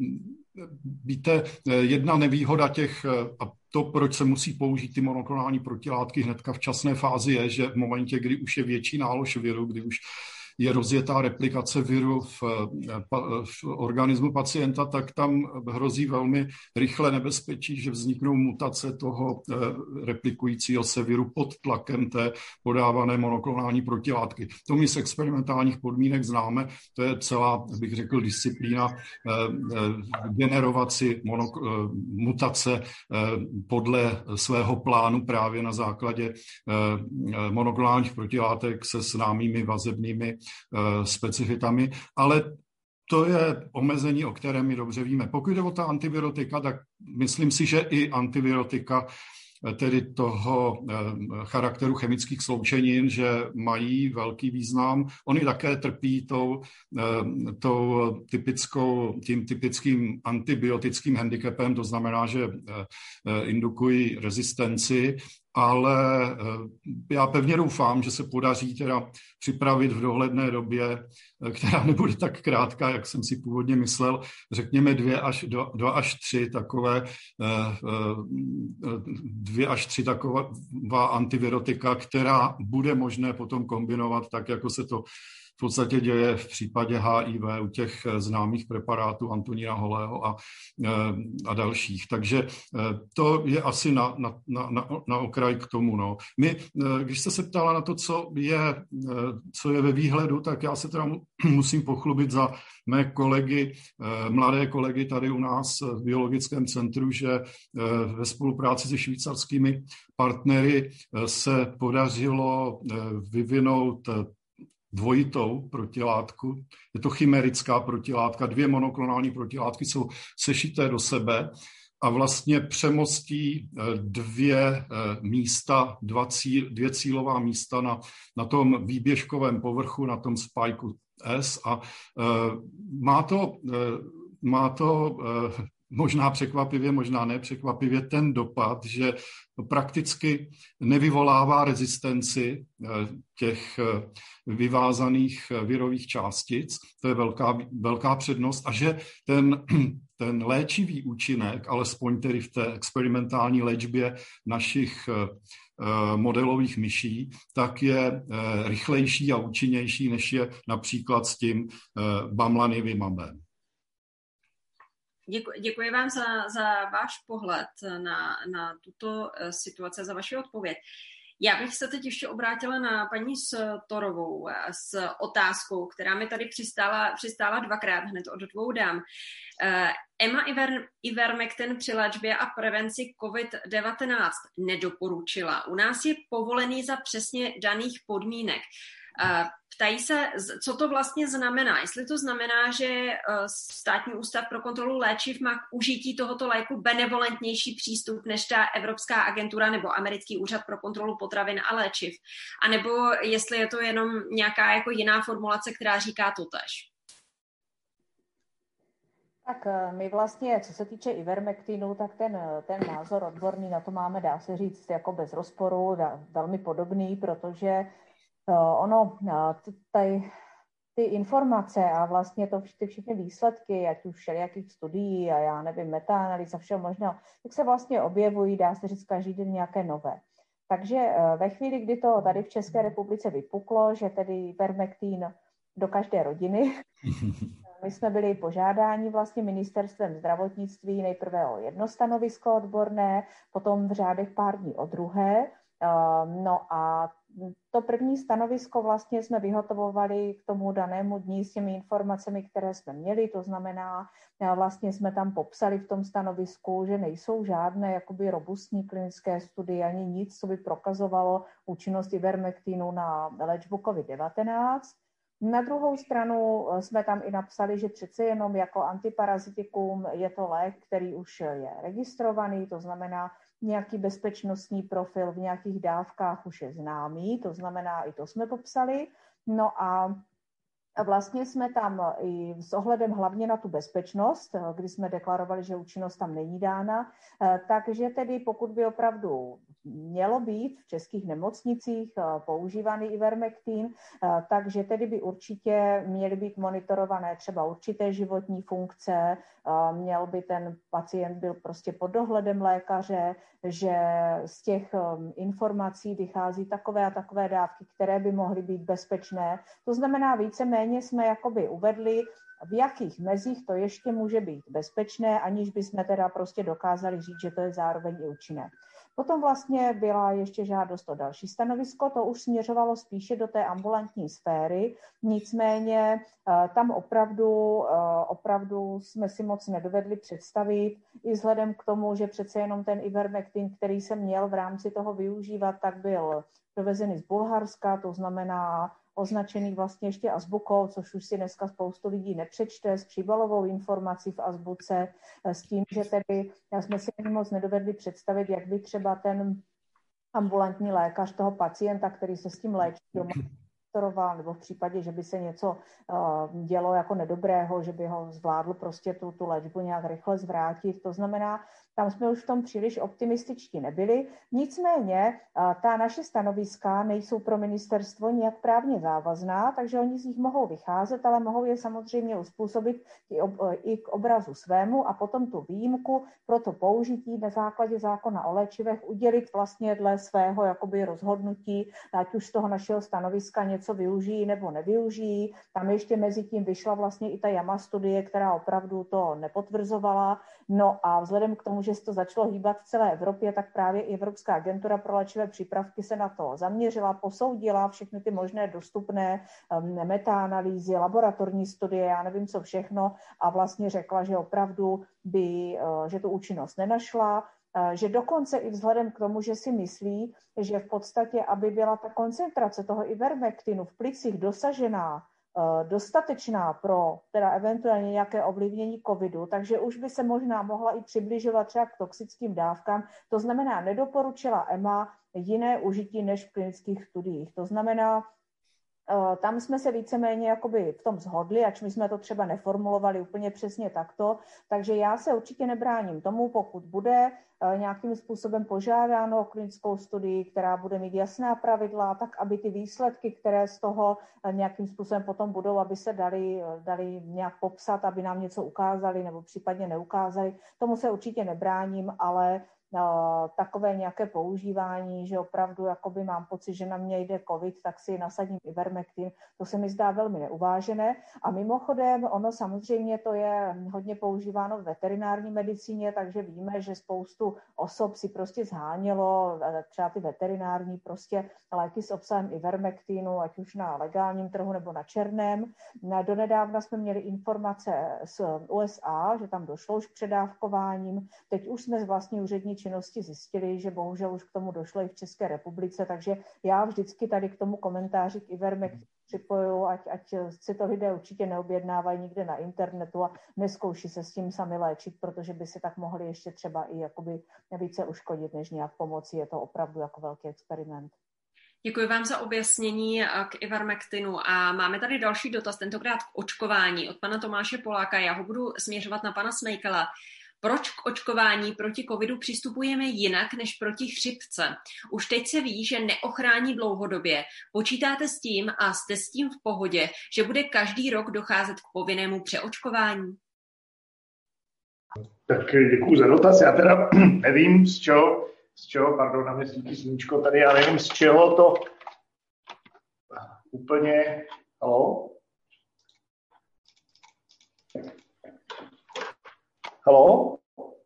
B: víte, jedna nevýhoda těch, a to, proč se musí použít ty monoklonální protilátky hnedka v časné fázi, je, že v momentě, kdy už je větší nálož viru, kdy už je rozjetá replikace viru v, v organismu pacienta, tak tam hrozí velmi rychle nebezpečí, že vzniknou mutace toho replikujícího se viru pod tlakem té podávané monoklonální protilátky. To my z experimentálních podmínek známe, to je celá, bych řekl, disciplína generovat si mutace podle svého plánu právě na základě monoklonálních protilátek se známými vazebnými specifitami, ale to je omezení, o kterém my dobře víme. Pokud jde o ta antivirotika, tak myslím si, že i antivirotika tedy toho eh, charakteru chemických sloučenin, že mají velký význam. Oni také trpí tou, eh, tou typickou, tím typickým antibiotickým handicapem, to znamená, že eh, indukují rezistenci ale eh, já pevně doufám, že se podaří teda připravit v dohledné době, eh, která <laughs> nebude tak krátká, jak jsem si původně myslel, řekněme dvě až, dva až tři takové, eh, dvě až tři taková antivirotika, která bude možné potom kombinovat tak, jako se to podstatě děje v případě HIV u těch eh, známých preparátů Antonína Holého a, eh, a dalších. Takže eh, to je asi na, na, na, na okraj k tomu. No. My, když jste se ptala na to, co je, co je ve výhledu, tak já se teda <clears throat> musím pochlubit za mé kolegy, mladé kolegy tady u nás v biologickém centru, že ve spolupráci se švýcarskými partnery se podařilo vyvinout dvojitou protilátku. Je to chimerická protilátka, dvě monoklonální protilátky jsou sešité do sebe a vlastně přemostí eh, dvě eh, místa, dva cíl, dvě cílová místa na, na tom výběžkovém povrchu, na tom spajku S a uh, má to, uh, má to možná překvapivě, možná nepřekvapivě ten dopad, že prakticky nevyvolává rezistenci eh, těch eh, vyvázaných eh, virových částic, to je velká, velká přednost, a že ten, <clears throat> ten léčivý účinek, alespoň tedy v té experimentální léčbě našich modelových myší, tak je rychlejší a účinnější, než je například s tím bamlanivimabem.
A: Děkuji, děkuji vám za, za váš pohled na, na tuto eh, situaci, za vaši odpověď. Já bych se teď ještě obrátila na paní Storovou eh, s otázkou, která mi tady přistála, přistála dvakrát hned od dvou dám. Eh, Emma Iver, Ivermectin při léčbě a prevenci COVID-19 nedoporučila. U nás je povolený za přesně daných podmínek. Ptají se, co to vlastně znamená. Jestli to znamená, že eh, státní ústav pro kontrolu léčiv má k užití tohoto léku benevolentnější přístup než ta Evropská agentura nebo Americký úřad pro kontrolu potravin a léčiv. A nebo jestli je to jenom nějaká jako jiná formulace, která říká to tež.
D: Tak eh, my vlastně, co se týče ivermektinu, tak ten, eh, ten názor odborný na to máme, dá se říct, jako bez rozporu, velmi podobný, protože ono, tady ty informace a vlastně to, ty všechny výsledky, ať už všelijakých studií a já nevím, metaanalýz a všeho možného, tak se vlastně objevují, dá se říct, každý den nějaké nové. Takže e, ve chvíli, kdy to tady v České republice vypuklo, že tedy vermektín do každé rodiny, <laughs> my jsme byli požádáni vlastně ministerstvem zdravotnictví nejprve o jedno stanovisko odborné, potom v řádech pár dní o druhé. No a to první stanovisko vlastně jsme vyhotovovali k tomu danému dní s těmi informacemi, které jsme měli, to znamená, vlastně jsme tam popsali v tom stanovisku, že nejsou žádné jakoby robustní klinické studie ani nic, co by prokazovalo účinnost ivermektinu na léčbu COVID-19. Na druhou stranu eh, jsme tam i napsali, že přece jenom jako antiparazitikum je to lék, který už je registrovaný, to znamená, nějaký bezpečnostní profil v nějakých dávkách už je známý, to znamená, i to jsme popsali. No a vlastně jsme tam i s ohledem hlavně na tu bezpečnost, kdy jsme deklarovali, že účinnost tam není dána, takže tedy pokud by opravdu mělo být v českých nemocnicích eh, používaný ivermektin, eh, takže tedy by určitě měly být monitorované třeba určité životní funkce, měl by ten pacient byl prostě pod dohledem lékaře, že z těch um, informací vychází takové a takové dávky, které by mohly být bezpečné. To znamená, víceméně jsme jakoby uvedli, v jakých mezích to ještě může být bezpečné, aniž bychom teda prostě dokázali říct, že to je zároveň i účinné. Potom vlastně byla ještě žádost o další stanovisko, to už směřovalo spíše do té ambulantní sféry, nicméně eh, tam opravdu, eh, opravdu jsme si moc nedovedli představit, i vzhledem k tomu, že přece jenom ten Ivermectin, který se měl v rámci toho využívat, tak byl dovezený z Bulharska, to znamená označený vlastně ještě azbukou, což už si dneska spoustu lidí nepřečte, s příbalovou informací v azbuce, eh, s tím, že tedy jsme si moc nedovedli představit, jak by třeba ten ambulantní lékař toho pacienta, který se s tím léčí monitoroval, nebo v případě, že by se něco uh, dělo jako nedobrého, že by ho zvládl prostě tu, tu léčbu nějak rychle zvrátit. To znamená, tam jsme už v tom příliš optimističtí nebyli. Nicméně uh, ta naše stanoviska nejsou pro ministerstvo nijak právně závazná, takže oni z nich mohou vycházet, ale mohou je samozřejmě uspůsobit i, ob, i k obrazu svému a potom tu výjimku pro to použití na základě zákona o léčivech udělit vlastně dle svého jakoby rozhodnutí, ať už z toho našeho stanoviska něco něco využijí nebo nevyužijí. Tam ještě mezi tím vyšla vlastně i ta JAMA studie, která opravdu to nepotvrzovala. No a vzhledem k tomu, že se to začalo hýbat v celé Evropě, tak právě i Evropská agentura pro léčivé přípravky se na to zaměřila, posoudila všechny ty možné dostupné um, metaanalýzy, laboratorní studie, já nevím co všechno a vlastně řekla, že opravdu by, uh, že tu účinnost nenašla, Eh, že dokonce i vzhledem k tomu, že si myslí, že v podstatě, aby byla ta koncentrace toho ivermektinu v plicích dosažená, eh, dostatečná pro teda eventuálně nějaké ovlivnění covidu, takže už by se možná mohla i přibližovat třeba k toxickým dávkám. To znamená, nedoporučila EMA jiné užití než v klinických studiích. To znamená, Eh, tam jsme se víceméně jakoby v tom zhodli, ač my jsme to třeba neformulovali úplně přesně takto, takže já se určitě nebráním tomu, pokud bude eh, nějakým způsobem požádáno o klinickou studii, která bude mít jasná pravidla, tak aby ty výsledky, které z toho eh, nějakým způsobem potom budou, aby se dali, dali nějak popsat, aby nám něco ukázali nebo případně neukázali, tomu se určitě nebráním, ale takové nějaké používání, že opravdu jakoby mám pocit, že na mě jde covid, tak si nasadím ivermectin, to se mi zdá velmi neuvážené. A mimochodem, ono samozřejmě to je hodně používáno v veterinární medicíně, takže víme, že spoustu osob si prostě zhánělo e, třeba ty veterinární prostě léky s obsahem ivermectinu, ať už na legálním trhu nebo na černém. Donedávna jsme měli informace z USA, že tam došlo už k předávkováním. Teď už jsme z vlastní úřední činnosti zjistili, že bohužel už k tomu došlo i v České republice, takže já vždycky tady k tomu komentáři k Ivermec připoju, ať, ať si to lidé určitě neobjednávají nikde na internetu a neskouší se s tím sami léčit, protože by si tak mohli ještě třeba i jakoby více uškodit, než nějak pomoci. Je to opravdu jako velký experiment.
A: Děkuji vám za objasnění k Ivermectinu a máme tady další dotaz, tentokrát k očkování od pana Tomáše Poláka. Já ho budu směřovat na pana Smejkela. Proč k očkování proti covidu přistupujeme jinak než proti chřipce? Už teď se ví, že neochrání dlouhodobě. Počítáte s tím a jste s tím v pohodě, že bude každý rok docházet k povinnému přeočkování?
C: Tak děkuji za dotaz. Já teda <clears throat> nevím, z čeho, z čeho, pardon, na mě svítí sluníčko tady, já nevím, z čeho to úplně, halo? Halo?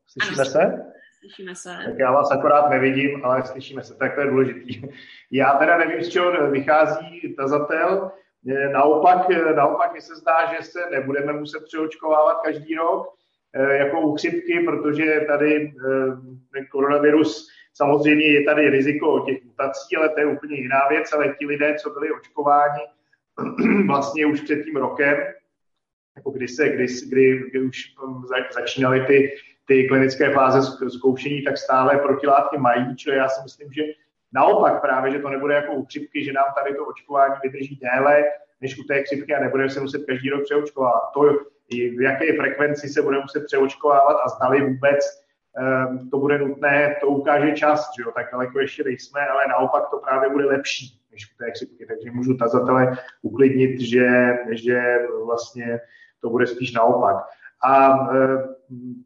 C: Slyšíme ano, se?
A: Slyšíme se.
C: Tak já vás akorát nevidím, ale slyšíme se, tak to je důležitý. <laughs> Já teda nevím, z čeho vychází tazatel. Naopak, naopak mi se zdá, že se nebudeme muset přeočkovávat každý rok, eh, jako u chřipky, protože tady eh, koronavirus, samozřejmě je tady riziko těch mutací, ale to je úplně jiná věc, ale ti lidé, co byli očkováni <clears throat> vlastně už před tím rokem, jako kdy, se, kdy, kdy, kdy už um, začínaly ty, ty klinické fáze zkoušení, tak stále protilátky mají, čili já si myslím, že naopak právě, že to nebude jako u chřipky, že nám tady to očkování vydrží déle, než u té chřipky a nebudeme se muset každý rok přeočkovávat. To, v jaké frekvenci se bude muset přeočkovávat a zdali vůbec um, to bude nutné, to ukáže čas, že jo, tak daleko ještě nejsme, ale naopak to právě bude lepší než u té chřipky. Takže můžu tazatele uklidnit, že, že vlastně to bude spíš naopak. A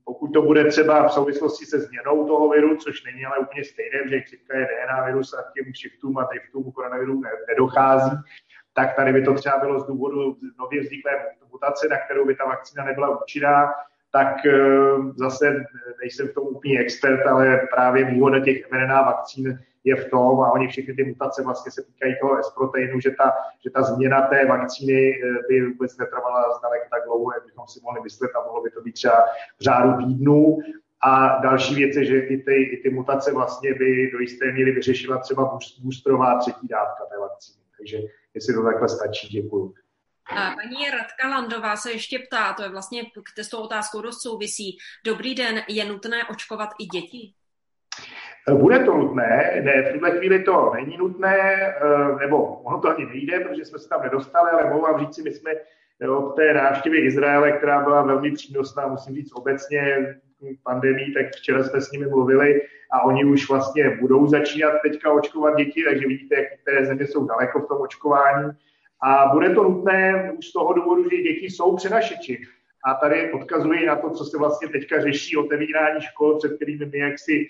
C: pokud to bude třeba v souvislosti se změnou toho viru, což není ale úplně stejné, že chřipka je DNA virus a těm shiftům a driftům koronaviru nedochází, tak tady by to třeba bylo z důvodu nově vzniklé mutace, na kterou by ta vakcína nebyla účinná, tak eh, zase nejsem v tom úplně expert, ale právě výhoda těch mRNA vakcín je v tom, a oni všechny ty mutace vlastně se týkají toho S-proteinu, že ta, že ta změna té vakcíny eh, by vůbec netrvala zdaleka tak dlouho, jak bychom si mohli myslet a mohlo by to být třeba v řádu týdnů. A další věc je, že i ty, i ty mutace vlastně by do jisté míry vyřešila třeba boostrová třetí dávka té vakcíny. Takže jestli to takhle stačí, děkuju.
A: Paní Radka Landová se ještě ptá, to je vlastně k s tou otázkou dost souvisí. Dobrý den, je nutné očkovat i děti?
C: Bude to nutné, ne, v tuhle chvíli to není nutné, eh, nebo ono to ani nejde, protože jsme se tam nedostali, ale mohu vám říct, my jsme od té návštěvy Izraele, která byla velmi přínosná, musím říct obecně pandemii, tak včera jsme s nimi mluvili a oni už vlastně budou začínat teďka očkovat děti, takže vidíte, jak které země jsou daleko v tom očkování. A bude to nutné už z toho důvodu, že děti jsou přenašeči. A tady odkazuji na to, co se vlastně teďka řeší otevírání škol, před kterými my jaksi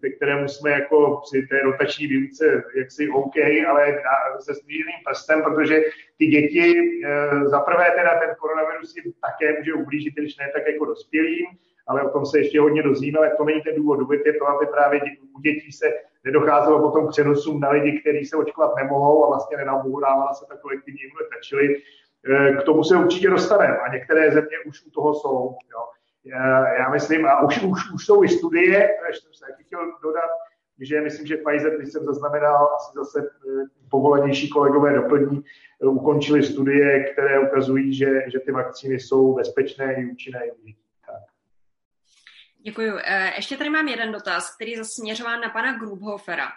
C: ke eh, kterému jsme jako při té rotační výuce jaksi OK, ale se sníženým prstem, protože ty děti, eh, za prvé teda ten koronavirus jim také může ublížit, když ne tak jako dospělým, ale o tom se ještě hodně dozvíme, ale to není ten důvod. Důvod je to, aby právě u dětí se nedocházelo potom k přenosům na lidi, kteří se očkovat nemohou a vlastně nenabourávala se ta kolektivní imunita. Čili eh, k tomu se určitě dostaneme a některé země už u toho jsou. Jo. Já myslím, a už, už, už jsou i studie, ještě jsem se taky chtěl dodat, že myslím, že Pfizer, když jsem zaznamenal, asi zase eh, povolanější kolegové doplní, ukončili studie, které ukazují, že, že ty vakcíny jsou bezpečné i účinné i
A: Děkuji. Eh, ještě tady mám jeden dotaz, který je směřován na pana Grubhofera.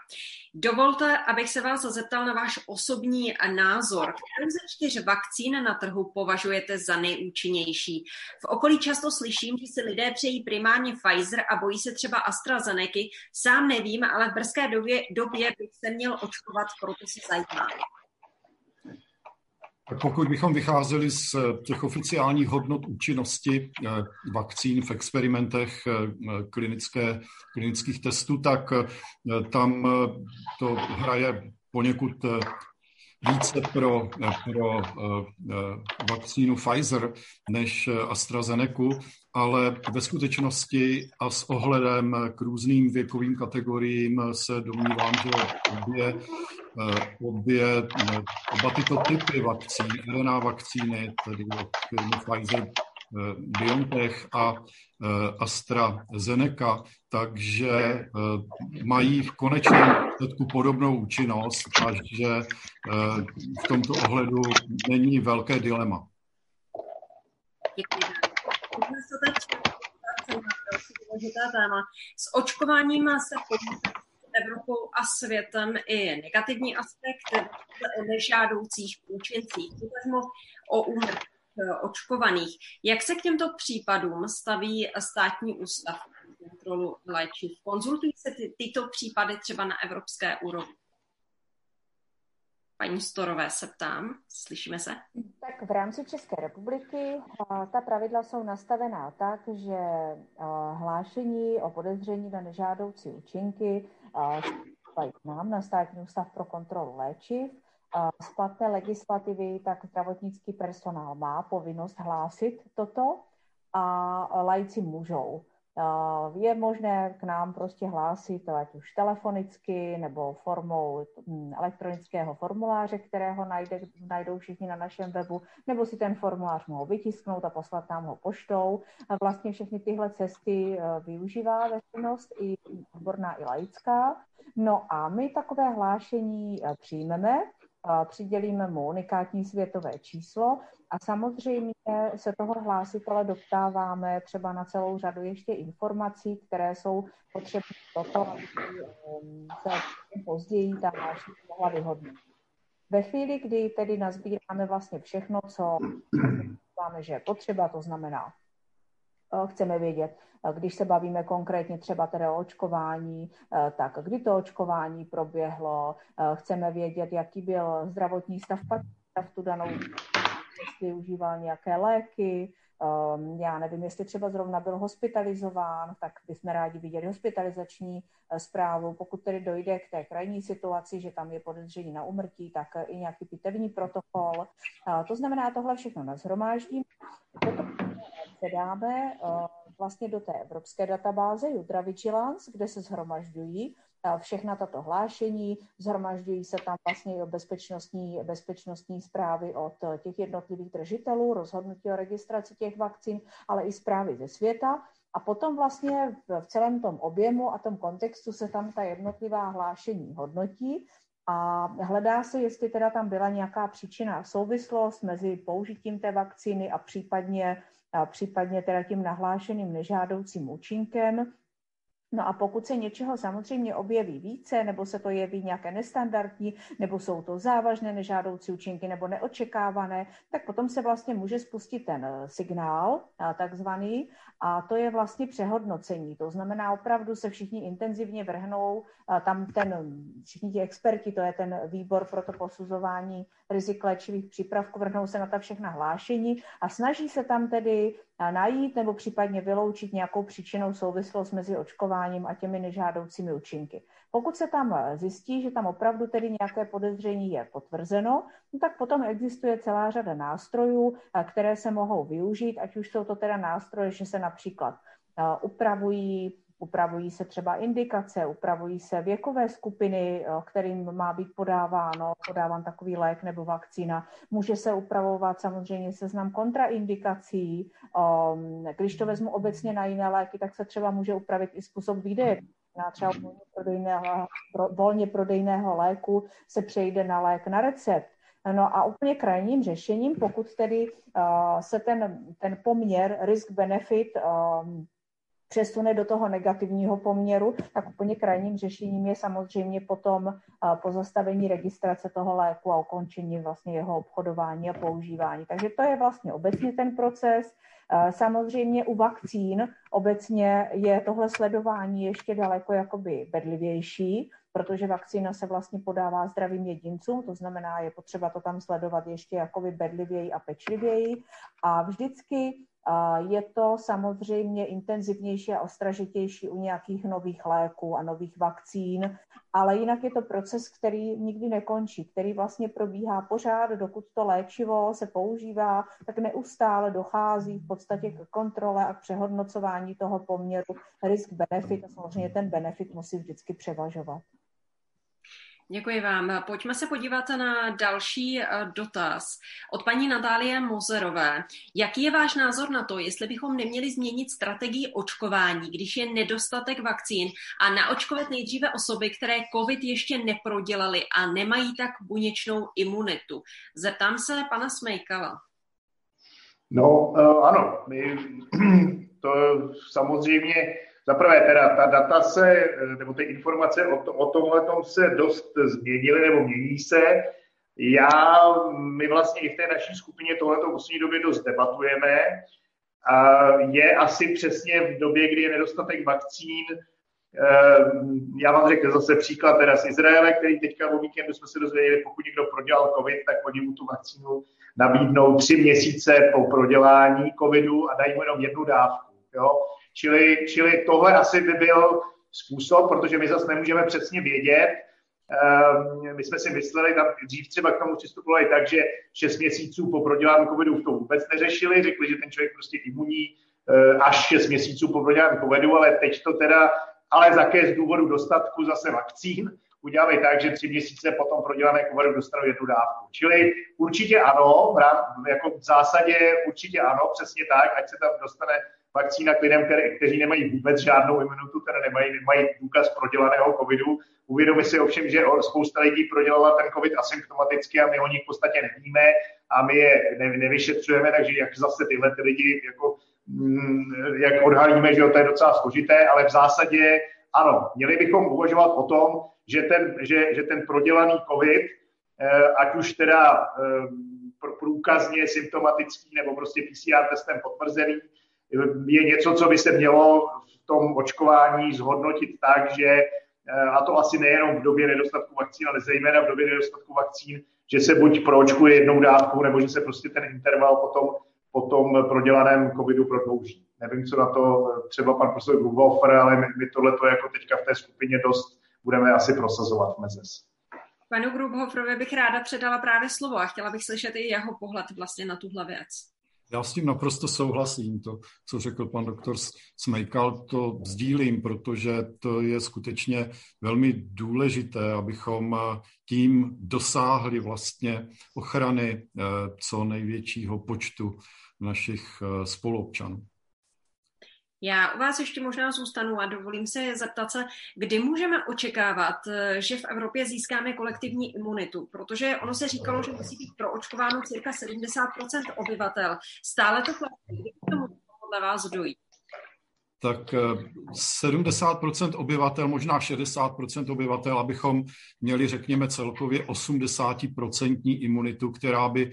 A: Dovolte, abych se vás zeptal na váš osobní názor. Kterou ze čtyř vakcín na trhu považujete za nejúčinnější? V okolí často slyším, že si lidé přejí primárně Pfizer a bojí se třeba AstraZeneca. Sám nevím, ale v brzké době, době bych se měl očkovat, proto se zajímám.
B: Tak pokud bychom vycházeli z těch oficiálních hodnot účinnosti eh, vakcín v experimentech eh, klinické, klinických testů, tak eh, tam to hraje poněkud více pro, pro vakcínu Pfizer než AstraZeneca, ale ve skutečnosti a s ohledem k různým věkovým kategoriím se domnívám, že obě Eh, obě, eh, oba tyto typy vakcín, RNA vakcíny, tedy od Pfizer, eh, BioNTech a AstraZeneca, takže mají v konečném výsledku podobnou účinnost a že v tomto ohledu není velké dilema.
A: Děkuji. Téma. S očkováním se Evropou a světem i negativní aspekt o nežádoucích účincích. Vezmu o úmrtí eh, očkovaných. Jak se k těmto případům staví státní ústav kontrolu léčiv? Konzultují se ty, tyto případy třeba na evropské úrovni? Paní Storové se ptám, slyšíme se?
D: V rámci České republiky ta pravidla jsou nastavená tak, že hlášení o podezření na nežádoucí účinky nám na státní ústav pro kontrolu léčiv. Z platné legislativy tak zdravotnický personál má povinnost hlásit toto a lajci můžou. Je možné k nám prostě hlásit, ať už telefonicky nebo formou hm, elektronického formuláře, kterého najde, najdou všichni na našem webu, nebo si ten formulář mohou vytisknout a poslat nám ho poštou. A vlastně všechny tyhle cesty eh, využívá veřejnost i odborná i laická. No a my takové hlášení eh, přijmeme, přidělíme mu unikátní světové číslo a samozřejmě se toho hlásitele doptáváme třeba na celou řadu ještě informací, které jsou potřebné pro to, aby um, se později ta hlášení mohla vyhodnotit. Ve chvíli, kdy tedy nazbíráme vlastně všechno, co máme, že je potřeba, to znamená Eh, chceme vědět, eh, když se bavíme konkrétně třeba tedy o očkování, eh, tak kdy to očkování proběhlo, chceme vědět, jaký byl zdravotní stav v tu danou jestli užíval nějaké léky, um, já nevím, jestli třeba zrovna byl hospitalizován, tak bychom rádi viděli hospitalizační uh, zprávu. Pokud tedy dojde k té krajní situaci, že tam je podezření na umrtí, tak uh, i nějaký pitevní protokol. To znamená, tohle všechno nazhromáždím. Potom předáme vlastně do té evropské databáze Judra Vigilance, kde se zhromažďují všechna tato hlášení, zhromažďují se tam vlastně i bezpečnostní, bezpečnostní zprávy od těch jednotlivých držitelů, rozhodnutí o registraci těch vakcín, ale i zprávy ze světa. A potom vlastně v celém tom objemu a tom kontextu se tam ta jednotlivá hlášení hodnotí a hledá se, jestli teda tam byla nějaká příčina souvislost mezi použitím té vakcíny a případně, a případně teda tím nahlášeným nežádoucím účinkem No a pokud se něčeho samozřejmě objeví více, nebo se to jeví nějaké nestandardní, nebo jsou to závažné nežádoucí účinky, nebo neočekávané, tak potom se vlastně může spustit ten eh, signál, eh, takzvaný, a to je vlastně přehodnocení. To znamená, opravdu se všichni intenzivně vrhnou, eh, tam ten, všichni ti experti, to je ten výbor pro to posuzování rizik léčivých přípravků, vrhnou se na ta všechna hlášení a snaží se tam tedy najít nebo případně vyloučit nějakou příčinou souvislost mezi očkováním a těmi nežádoucími účinky. Pokud se tam zjistí, že tam opravdu tedy nějaké podezření je potvrzeno, no tak potom existuje celá řada nástrojů, které se mohou využít, ať už jsou to teda nástroje, že se například upravují Upravují se třeba indikace, upravují se věkové skupiny, kterým má být podáváno, podáván takový lék nebo vakcína. Může se upravovat samozřejmě seznam kontraindikací. Um, když to vezmu obecně na jiné léky, tak se třeba může upravit i způsob výdeje. Na třeba volně prodejného, volně prodejného léku se přejde na lék na recept. No a úplně krajním řešením, pokud tedy uh, se ten, ten poměr risk-benefit um, přesune do toho negativního poměru, tak úplně krajním řešením je samozřejmě potom pozastavení registrace toho léku a ukončení vlastně jeho obchodování a používání. Takže to je vlastně obecně ten proces. Samozřejmě u vakcín obecně je tohle sledování ještě daleko jakoby bedlivější, protože vakcína se vlastně podává zdravým jedincům, to znamená, je potřeba to tam sledovat ještě jakoby bedlivěji a pečlivěji. A vždycky je to samozřejmě intenzivnější a ostražitější u nějakých nových léků a nových vakcín, ale jinak je to proces, který nikdy nekončí, který vlastně probíhá pořád, dokud to léčivo se používá, tak neustále dochází v podstatě k kontrole a k přehodnocování toho poměru risk-benefit a samozřejmě ten benefit musí vždycky převažovat.
A: Děkuji vám. Pojďme se podívat na další eh, dotaz od paní Natálie Mozerové. Jaký je váš názor na to, jestli bychom neměli změnit strategii očkování, když je nedostatek vakcín a naočkovat nejdříve osoby, které COVID ještě neprodělali a nemají tak buněčnou imunitu? Zeptám se pana Smejkala.
C: No, uh, ano, my <clears throat> to samozřejmě za prvé teda ta data se, nebo ty informace o, to, o tomhle se dost změnily nebo mění se. Já, my vlastně i v té naší skupině tohleto v poslední době dost debatujeme. A je asi přesně v době, kdy je nedostatek vakcín, eh, já vám řeknu zase příklad teda z Izraele, který teďka o víkendu jsme se dozvěděli, pokud někdo prodělal COVID, tak oni mu tu vakcínu nabídnou tři měsíce po prodělání COVIDu a dají mu jenom jednu dávku. Jo? Čili, čili tohle asi by byl způsob, protože my zase nemůžeme přesně vědět. Ehm, my jsme si mysleli, tam dřív třeba k tomu přistupovali tak, že 6 měsíců po prodělání covidu to vůbec neřešili, řekli, že ten člověk prostě imunní eh, až 6 měsíců po prodělání covidu, ale teď to teda, ale také z důvodu dostatku zase vakcín, udělali tak, že tři měsíce potom prodělané covidu dostanou jednu dávku. Čili určitě ano, jako v zásadě určitě ano, přesně tak, ať se tam dostane vakcína k lidem, které, kteří nemají vůbec žádnou imunitu, které nemají, nemají důkaz prodělaného covidu. Uvědomi si ovšem, že spousta lidí prodělala ten covid asymptomaticky a my o nich v podstatě nevíme a my je ne, nevyšetřujeme, takže jak zase tyhle ty lidi jako, mm, jak odhalíme, že to je docela složité, ale v zásadě ano, měli bychom uvažovat o tom, že ten, že, že ten prodělaný covid, eh, ať už teda eh, průkazně symptomatický nebo prostě PCR testem potvrzený, je něco, co by se mělo v tom očkování zhodnotit tak, že eh, a to asi nejenom v době nedostatku vakcín, ale zejména v době nedostatku vakcín, že se buď proočkuje jednou dávkou, nebo že se prostě ten interval potom po tom prodělaném covidu prodlouží. Nevím, co na to třeba pan profesor Grubhofer, ale my, my tohle jako teďka v té skupině dost budeme asi prosazovat v MEZES.
A: Panu Grubhoferovi bych ráda předala právě slovo a chtěla bych slyšet i jeho pohled vlastně na tuhle věc.
B: Já s tím naprosto souhlasím. To, co řekl pan doktor Smejkal, to sdílím, protože to je skutečně velmi důležité, abychom tím dosáhli vlastně ochrany eh, co největšího počtu našich eh, spoluobčanů.
A: Já u vás ještě možná zůstanu a dovolím se zeptat se, kdy můžeme očekávat, eh, že v Evropě získáme kolektivní imunitu, protože ono se říkalo, že musí být proočkováno cirka 70% obyvatel. Stále to platí. Kdy k tomu podle vás dojít?
B: Tak 70% eh, obyvatel, možná 60% obyvatel, abychom měli, řekněme, celkově 80% imunitu, která by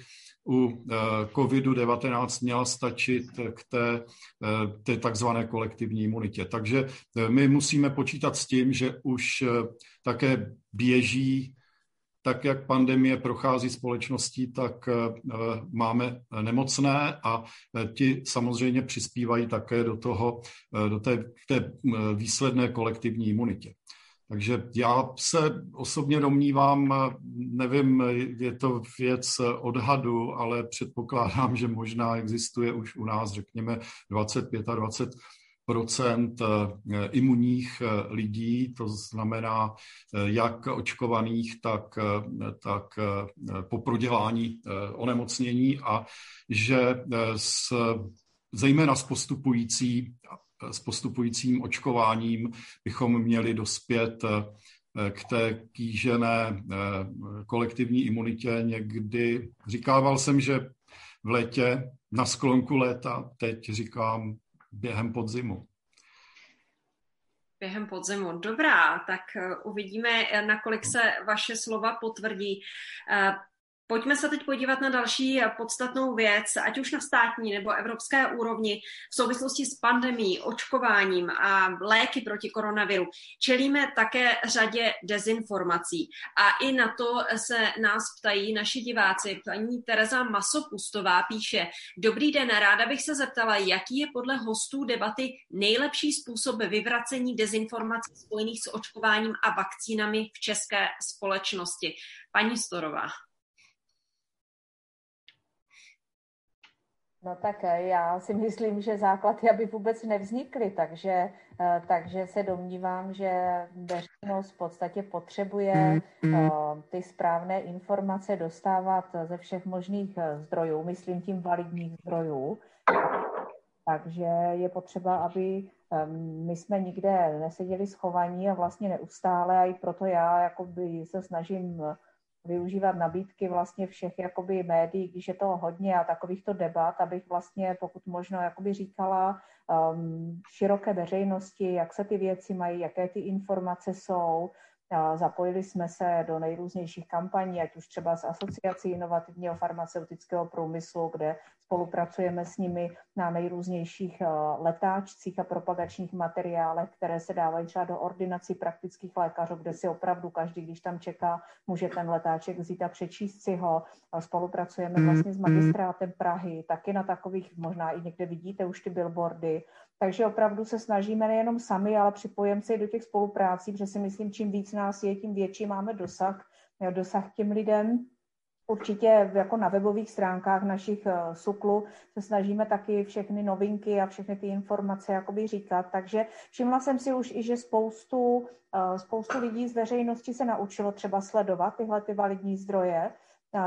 B: u eh, COVID-19 měla stačit k té, eh, té takzvané kolektivní imunitě. Takže my musíme počítat s tím, že už také běží tak jak pandemie prochází společností, tak máme nemocné a ti samozřejmě přispívají také do toho, do té, té výsledné kolektivní imunitě. Takže já se osobně domnívám, nevím, je to věc odhadu, ale předpokládám, že možná existuje už u nás, řekněme, 25 a 20 procent eh, imunních eh, lidí, to znamená eh, jak očkovaných, tak, tak po prodělání onemocnění a že s, zejména s postupující s postupujícím očkováním bychom měli dospět eh, k té kýžené eh, kolektivní imunitě někdy. Říkával jsem, že v létě na sklonku léta, teď říkám během podzimu.
A: Během podzimu. Dobrá, tak eh, uvidíme, nakolik se vaše slova potvrdí. Pojďme se teď podívat na další podstatnou věc, ať už na státní nebo evropské úrovni v souvislosti s pandemí, očkováním a léky proti koronaviru. Čelíme také řadě dezinformací a i na to se nás ptají naši diváci. Paní Tereza Masopustová píše, dobrý den, ráda bych se zeptala, jaký je podle hostů debaty nejlepší způsob vyvracení dezinformací spojených s očkováním a vakcínami v české společnosti. Paní Storová.
D: No tak eh, já si myslím, že základy aby vůbec nevznikly, takže, eh, takže se domnívám, že veřejnost v podstatě potřebuje mm, mm. Eh, ty správné informace dostávat ze všech možných zdrojů, myslím tím validních zdrojů. Takže je potřeba, aby my jsme nikde neseděli schovaní a vlastně neustále a i proto já jakoby se snažím využívat nabídky vlastně všech jakoby médií, když je to hodně a takovýchto debat, abych vlastně pokud možno jakoby říkala um, široké veřejnosti, jak se ty věci mají, jaké ty informace jsou, Zapojili jsme se do nejrůznějších kampaní, ať už třeba s Asociací inovativního farmaceutického průmyslu, kde spolupracujeme s nimi na nejrůznějších eh, letáčcích a propagačních materiálech, které se dávají třeba do ordinací praktických lékařů, kde si opravdu každý, když tam čeká, může ten letáček vzít a přečíst si ho. Spolupracujeme vlastně s magistrátem Prahy, taky na takových, možná i někde vidíte už ty billboardy, takže opravdu se snažíme nejenom sami, ale připojíme se i do těch spoluprácí, protože si myslím, čím víc nás je, tím větší máme dosah, dosah těm lidem. Určitě jako na webových stránkách našich eh, SUKLů se snažíme taky všechny novinky a všechny ty informace jakoby říkat. Takže všimla jsem si už i, že spoustu, eh, spoustu lidí z veřejnosti se naučilo třeba sledovat tyhle ty validní zdroje,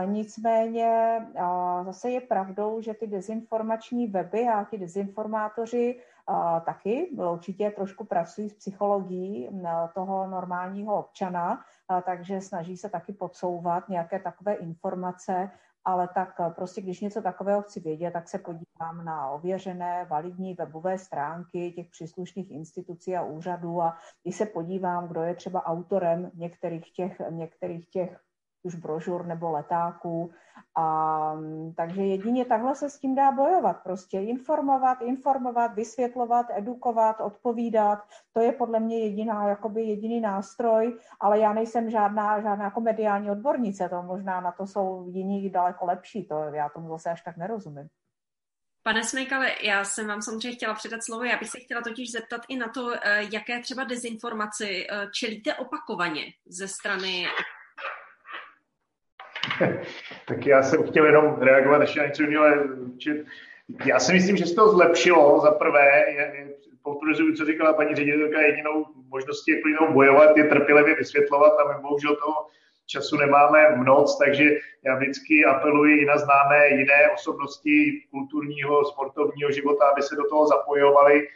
D: Nicméně zase je pravdou, že ty dezinformační weby a ti dezinformátoři taky určitě trošku pracují s psychologií toho normálního občana, takže snaží se taky podsouvat nějaké takové informace, ale tak prostě, když něco takového chci vědět, tak se podívám na ověřené, validní webové stránky těch příslušných institucí a úřadů a i se podívám, kdo je třeba autorem některých těch, některých těch už brožur nebo letáků. A, takže jedině takhle se s tím dá bojovat. Prostě informovat, informovat, vysvětlovat, edukovat, odpovídat. To je podle mě jediná, jakoby jediný nástroj, ale já nejsem žádná, žádná jako mediální odbornice. To možná na to jsou jiní daleko lepší. To já tomu zase až tak nerozumím.
A: Pane Smejkale, já jsem vám samozřejmě chtěla předat slovo. Já bych se chtěla totiž zeptat i na to, eh, jaké třeba dezinformaci eh, čelíte opakovaně ze strany <laughs>
C: tak já jsem chtěl jenom reagovat ještě na něco jiného. Já si myslím, že se to zlepšilo. Za prvé, potvrzuju, co říkala paní ředitelka, jedinou možností, jak jinou bojovat, je trpělivě vysvětlovat a my bohužel toho času nemáme moc, takže já vždycky apeluji i na známé jiné osobnosti kulturního, sportovního života, aby se do toho zapojovali,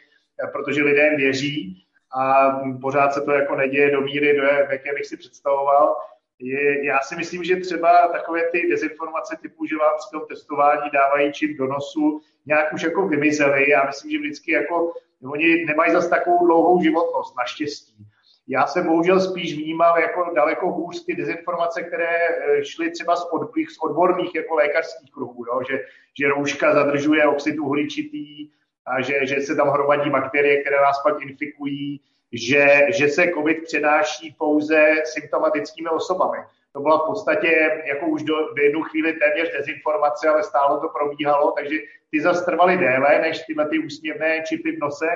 C: protože lidé věří a pořád se to jako neděje do míry, do jaké bych si představoval je, já si myslím, že třeba takové ty dezinformace typu, že vám při tom testování dávají čip do nosu, nějak už jako vymizely. Já myslím, že vždycky jako, oni nemají zase takovou dlouhou životnost, naštěstí. Já jsem bohužel spíš vnímal jako daleko hůř ty dezinformace, které eh, šly třeba z, od, z odborných jako lékařských kruhů, jo? Že, že rouška zadržuje oxid uhličitý a že, že se tam hromadí bakterie, které nás pak infikují, že, že se COVID přenáší pouze symptomatickými osobami. To byla v podstatě jako už do, do jednu chvíli téměř dezinformace, ale stále to probíhalo, takže ty zase trvaly déle než tyhle ty úsměvné čipy v nose,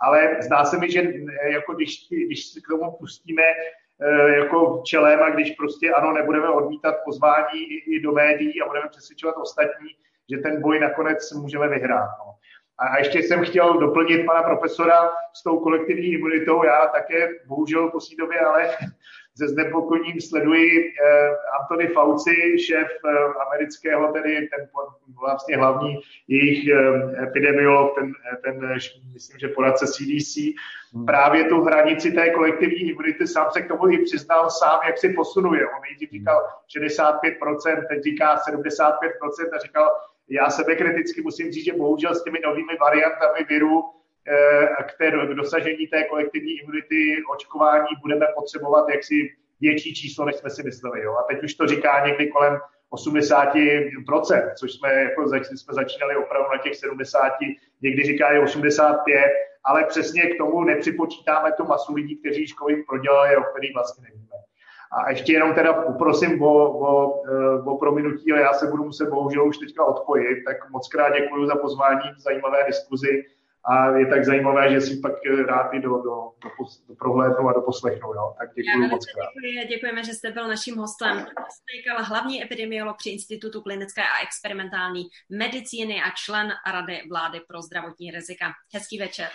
C: ale zdá se mi, že jako když, když se k tomu pustíme eh, jako čelem a když prostě ano, nebudeme odmítat pozvání i, i do médií a budeme přesvědčovat ostatní, že ten boj nakonec můžeme vyhrát. No. A ještě jsem chtěl doplnit pana profesora s tou kolektivní imunitou. Já také, bohužel v poslední době, ale se znepokojením sleduji eh, Anthony Fauci, šéf eh, amerického, tedy ten vlastně hlavní jejich eh, epidemiolog, ten, ten myslím, že poradce CDC, hmm. právě tu hranici té kolektivní imunity sám se k tomu i přiznal sám, jak si posunuje. On nejdřív říkal 65%, teď říká 75% a říkal, já sebekriticky musím říct, že bohužel s těmi novými variantami viru eh, k, té, k dosažení té kolektivní imunity očkování budeme potřebovat jaksi větší číslo, než jsme si mysleli. Jo? A teď už to říká někdy kolem 80%, což jsme, jako zač, jsme začínali opravdu na těch 70, někdy říká je 85, ale přesně k tomu nepřipočítáme tu masu lidí, kteří COVID prodělali, o kterých vlastně nevíme. A ještě jenom teda poprosím o, o, eh, o prominutí, ale já se budu muset bohužel už teďka odpojit, tak moc krát děkuji za pozvání k zajímavé diskuzi a je tak zajímavé, že si pak rád i do, do, do, do prohlédnu a do poslechnu. Jo? Tak děkuji moc krát.
A: Děkuji, děkujeme, že jste byl naším hostem. Stejkal hlavní epidemiolog při Institutu klinické a experimentální medicíny a člen Rady vlády pro zdravotní rizika. Hezký večer.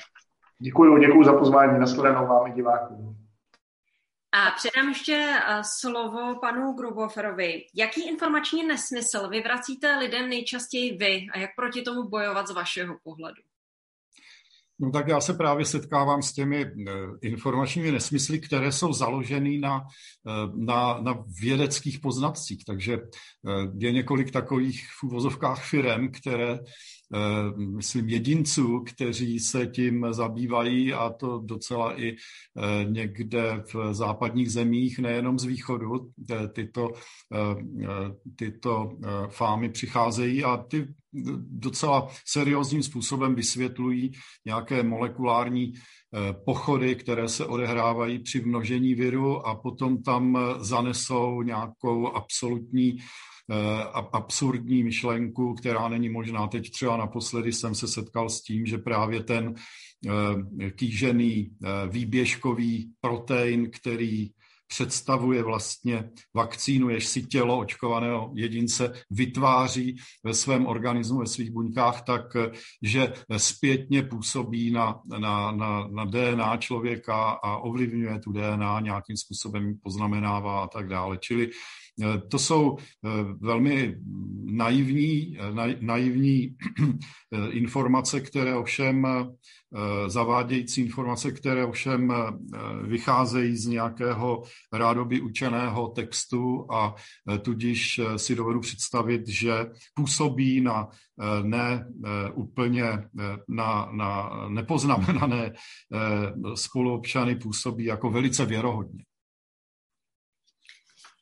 C: Děkuji, děkuji za pozvání. Nashledanou vám i divákům.
A: A předám ještě eh, slovo panu Gruboferovi. Jaký informační nesmysl vyvracíte lidem nejčastěji vy a jak proti tomu bojovat z vašeho pohledu?
B: No tak já se právě setkávám s těmi eh, informačními nesmysly, které jsou založeny na, eh, na, na vědeckých poznatcích. Takže je několik takových v úvozovkách firem, které myslím, jedinců, kteří se tím zabývají a to docela i eh, někde v západních zemích, nejenom z východu, eh, tyto, tyto fámy přicházejí a ty docela seriózním způsobem vysvětlují nějaké molekulární pochody, které se odehrávají při množení viru a potom tam zanesou nějakou absolutní Eh, absurdní myšlenku, která není možná. Teď třeba naposledy jsem se setkal s tím, že právě ten eh, kýžený eh, výběžkový protein, který představuje vlastně vakcínu, jež si tělo očkovaného jedince vytváří ve svém organismu, ve svých buňkách, tak že zpětně působí na, na, na, na DNA člověka a ovlivňuje tu DNA, nějakým způsobem poznamenává a tak dále. Čili Eh, to jsou eh, velmi naivní, eh, naivní informace, které ovšem, zavádějící informace, které ovšem vycházejí z nějakého rádoby učeného textu a tudíž si dovedu představit, že působí na ne úplně na, na nepoznamenané spoluobčany, působí jako velice věrohodně.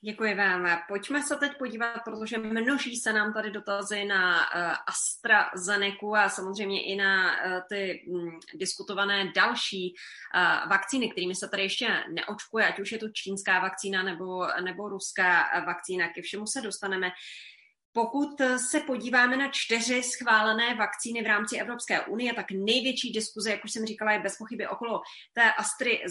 A: Děkuji vám. Pojďme se teď podívat, protože množí se nám tady dotazy na uh, AstraZeneca a samozřejmě i na uh, ty um, diskutované další uh, vakcíny, kterými se tady ještě neočkuje, ať už je to čínská vakcína nebo, nebo ruská vakcína. Ke všemu se dostaneme. Pokud se podíváme na čtyři schválené vakcíny v rámci Evropské unie, tak největší diskuze, jak už jsem říkala, je bez pochyby okolo té Astry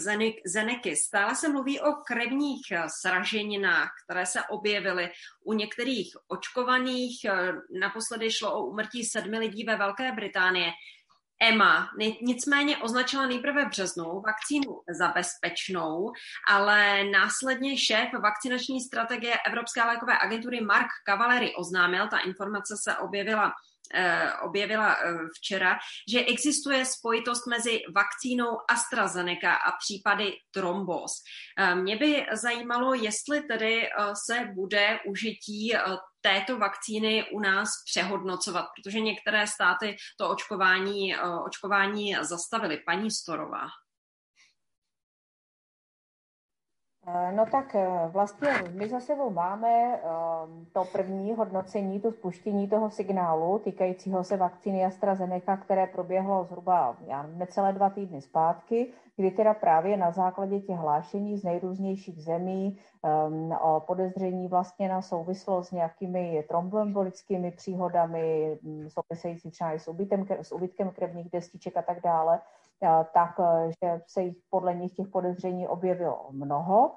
A: Zeneky. Stále se mluví o krevních sraženinách, které se objevily u některých očkovaných. Naposledy šlo o umrtí sedmi lidí ve Velké Británii. EMA nicméně označila nejprve březnou vakcínu za bezpečnou, ale následně šéf vakcinační strategie Evropské lékové agentury Mark Cavalery oznámil, ta informace se objevila Eh, objevila eh, včera, že existuje spojitost mezi vakcínou AstraZeneca a případy trombóz. Eh, mě by zajímalo, jestli tedy se bude užití této vakcíny u nás přehodnocovat, protože některé státy to očkování, očkování zastavily. Paní Storová.
D: No tak eh, vlastně my za sebou máme ehm, to první hodnocení, to spuštění toho signálu týkajícího se vakcíny AstraZeneca, které proběhlo zhruba já necelé dva týdny zpátky, kdy teda právě na základě těch hlášení z nejrůznějších zemí um, o podezření vlastně na souvislost s nějakými tromboembolickými příhodami, mm, související třeba i s, ubytem, s ubytkem krevních destiček a tak dále, tak že se jich podle nich těch podezření objevilo mnoho.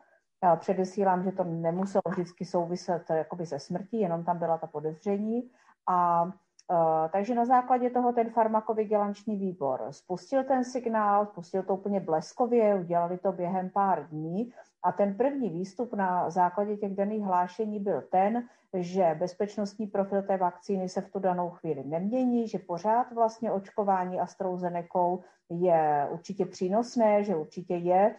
D: Předesílám, že to nemuselo vždycky souviset jakoby se smrtí, jenom tam byla ta podezření. A takže na základě toho ten farmakovigilanční výbor spustil ten signál, spustil to úplně bleskově, udělali to během pár dní a ten první výstup na základě těch daných hlášení byl ten, že bezpečnostní profil té vakcíny se v tu danou chvíli nemění, že pořád vlastně očkování AstraZeneca je určitě přínosné, že určitě je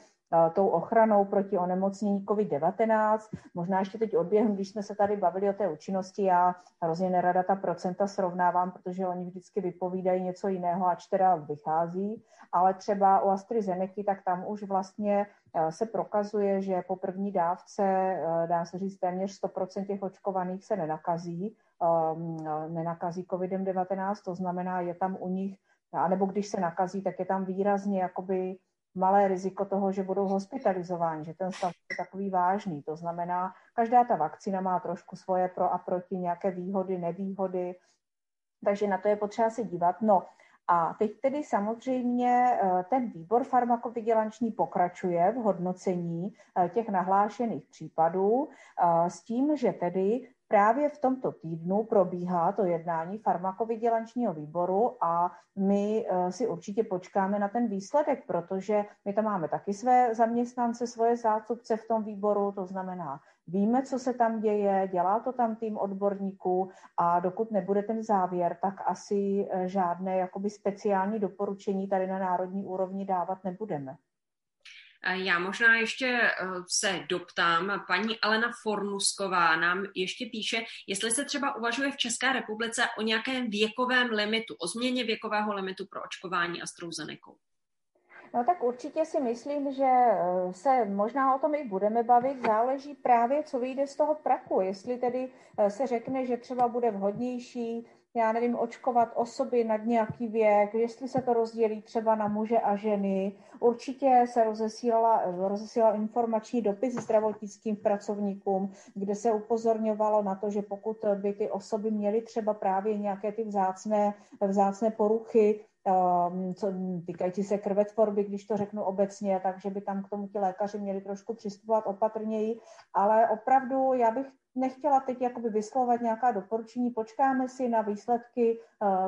D: tou ochranou proti onemocnění COVID-19. Možná ještě teď odběhnu, když jsme se tady bavili o té účinnosti, já hrozně nerada ta procenta srovnávám, protože oni vždycky vypovídají něco jiného, ač teda vychází, ale třeba u AstraZeneca, tak tam už vlastně e, se prokazuje, že po první dávce, e, dá se říct, téměř 100% těch očkovaných se nenakazí, e, nenakazí COVID-19, to znamená, je tam u nich, anebo když se nakazí, tak je tam výrazně jakoby malé riziko toho, že budou hospitalizováni, že ten stav je takový vážný. To znamená, každá ta vakcína má trošku svoje pro a proti, nějaké výhody, nevýhody, takže na to je potřeba se dívat. No a teď tedy samozřejmě eh, ten výbor farmakovigilanční pokračuje v hodnocení eh, těch nahlášených případů eh, s tím, že tedy Právě v tomto týdnu probíhá to jednání farmakovigilančního výboru a my eh, si určitě počkáme na ten výsledek, protože my tam máme taky své zaměstnance, svoje zástupce v tom výboru, to znamená, víme, co se tam děje, dělá to tam tým odborníků a dokud nebude ten závěr, tak asi eh, žádné jakoby speciální doporučení tady na národní úrovni dávat nebudeme.
A: Já možná ještě eh, se doptám. Paní Alena Fornusková nám ještě píše, jestli se třeba uvažuje v České republice o nějakém věkovém limitu, o změně věkového limitu pro očkování AstraZeneca.
D: No tak určitě si myslím, že eh, se možná o tom i budeme bavit. Záleží právě, co vyjde z toho praku. Jestli tedy eh, se řekne, že třeba bude vhodnější já nevím, očkovat osoby nad nějaký věk, jestli se to rozdělí třeba na muže a ženy. Určitě se rozesílala, rozesílal informační dopis zdravotnickým pracovníkům, kde se upozorňovalo na to, že pokud by ty osoby měly třeba právě nějaké ty vzácné, vzácné poruchy, um, co týkající se krvetvorby, když to řeknu obecně, takže by tam k tomu ti lékaři měli trošku přistupovat opatrněji, ale opravdu já bych nechtěla teď jakoby vyslovat nějaká doporučení, počkáme si na výsledky,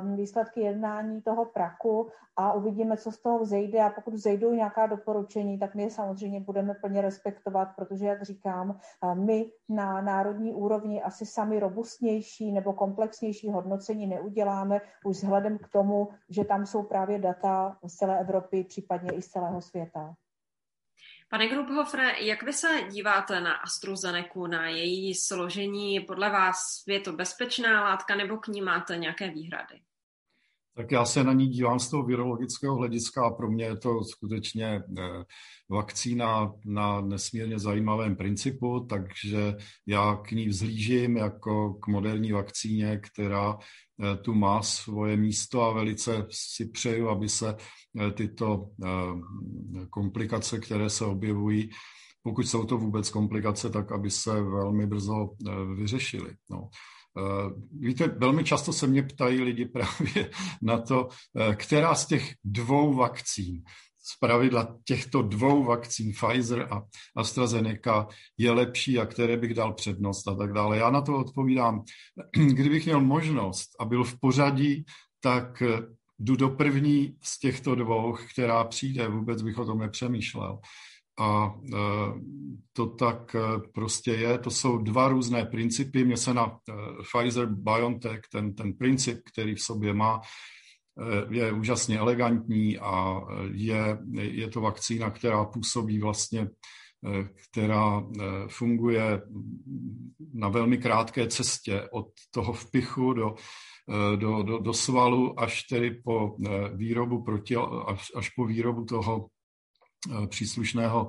D: um, výsledky jednání toho praku a uvidíme, co z toho vzejde a pokud vzejdou nějaká doporučení, tak my je samozřejmě budeme plně respektovat, protože, jak říkám, uh, my na národní úrovni asi sami robustnější nebo komplexnější hodnocení neuděláme už vzhledem k tomu, že tam jsou právě data z celé Evropy, případně i z celého světa.
A: Pane Grubhofre, jak vy se díváte na AstraZeneca, na její složení? Podle vás je to bezpečná látka nebo k ní máte nějaké výhrady?
B: Tak já se na ní dívám z toho virologického hlediska a pro mě je to skutečně eh, vakcína na nesmírně zajímavém principu, takže já k ní vzhlížím jako k moderní vakcíně, která eh, tu má svoje místo a velice si přeju, aby se eh, tyto komplikace, které se objevují, pokud jsou to vůbec komplikace, tak aby se velmi brzo vyřešily. No. Víte, velmi často se mě ptají lidi <laughs> právě na to, která z těch dvou vakcín z pravidla těchto dvou vakcín, Pfizer a AstraZeneca, je lepší a které bych dal přednost a tak dále. Já na to odpovídám, <clears throat> kdybych měl možnost a byl v pořadí, tak eh, jdu do první z těchto dvou, která přijde, vůbec bych o tom nepřemýšlel. A eh, to tak eh, prostě je. To jsou dva různé principy. Mně se na Pfizer-BioNTech ten, ten princip, který v sobě má, je úžasně elegantní a je, je to vakcína, která působí vlastně, která funguje na velmi krátké cestě od toho vpichu do, do, do, do svalu až tedy po výrobu proti, až, až po výrobu toho příslušného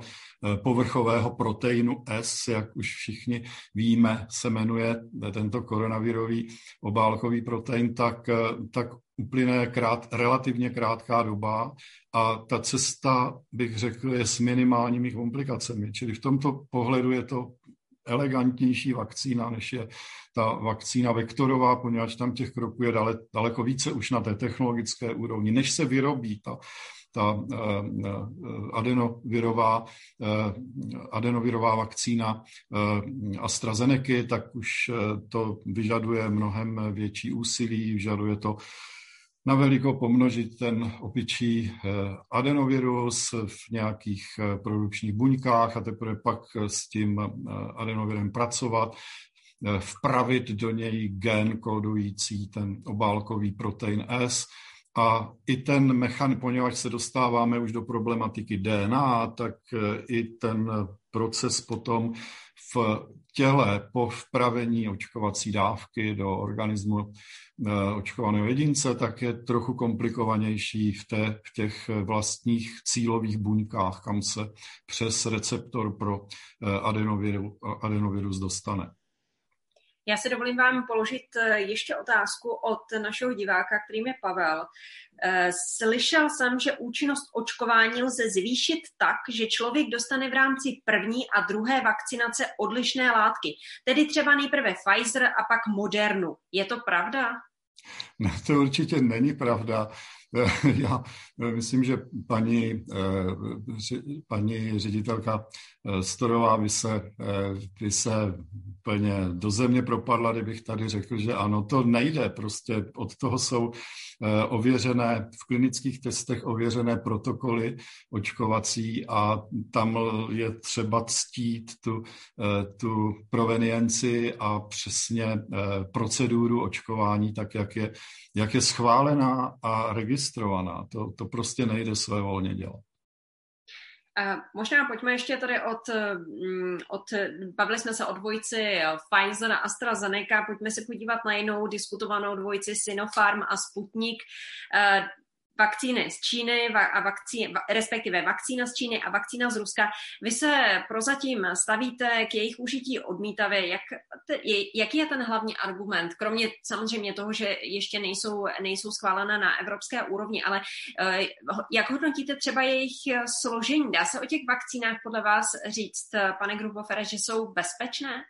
B: povrchového proteinu S, jak už všichni víme, se jmenuje tento koronavirový obálkový protein, tak, tak uplyne krát, relativně krátká doba a ta cesta, bych řekl, je s minimálními komplikacemi. Čili v tomto pohledu je to elegantnější vakcína, než je ta vakcína vektorová, poněvadž tam těch kroků je dale, daleko více už na té technologické úrovni. Než se vyrobí ta, ta uh, adenovirová, uh, adenovirová vakcína AstraZeneca, tak už to vyžaduje mnohem větší úsilí, vyžaduje to na veliko pomnožit ten opičí eh, adenovirus v nějakých eh, produkčních buňkách a teprve pak s tím eh, adenovirem pracovat, vpravit do něj gen kódující ten obálkový protein S, a i ten mechan, poněvadž se dostáváme už do problematiky DNA, tak i ten proces potom v těle po vpravení očkovací dávky do organismu eh, očkovaného jedince, tak je trochu komplikovanější v, té, v těch vlastních cílových buňkách, kam se přes receptor pro eh, adenovirus dostane.
A: Já si dovolím vám položit eh, ještě otázku od našeho diváka, kterým je Pavel. Eh, slyšel jsem, že účinnost očkování lze zvýšit tak, že člověk dostane v rámci první a druhé vakcinace odlišné látky, tedy třeba nejprve Pfizer a pak Modernu. Je to pravda?
B: No, to určitě není pravda. Já myslím, že paní, eh, paní ředitelka Storová by se, by se úplně do země propadla, kdybych tady řekl, že ano, to nejde. Prostě od toho jsou eh, ověřené, v klinických testech ověřené protokoly očkovací a tam je třeba ctít tu, eh, tu provenienci a přesně eh, proceduru očkování, tak jak je, jak je schválená a registrovaná. To, to prostě nejde své volně dělat.
A: Možná pojďme ještě tady od, mm, od, bavili jsme se o dvojici Pfizer a AstraZeneca, pojďme se podívat na jinou diskutovanou dvojici Sinopharm a Sputnik vakcíny z Číny a vakcí, respektive vakcína z Číny a vakcína z Ruska. Vy se prozatím stavíte k jejich užití odmítavě. Jak, jaký je ten hlavní argument? Kromě samozřejmě toho, že ještě nejsou, nejsou schválené na evropské úrovni, ale eh, jak hodnotíte třeba jejich složení? Dá se o těch vakcínách podle vás říct, pane Grubofere, že jsou bezpečné?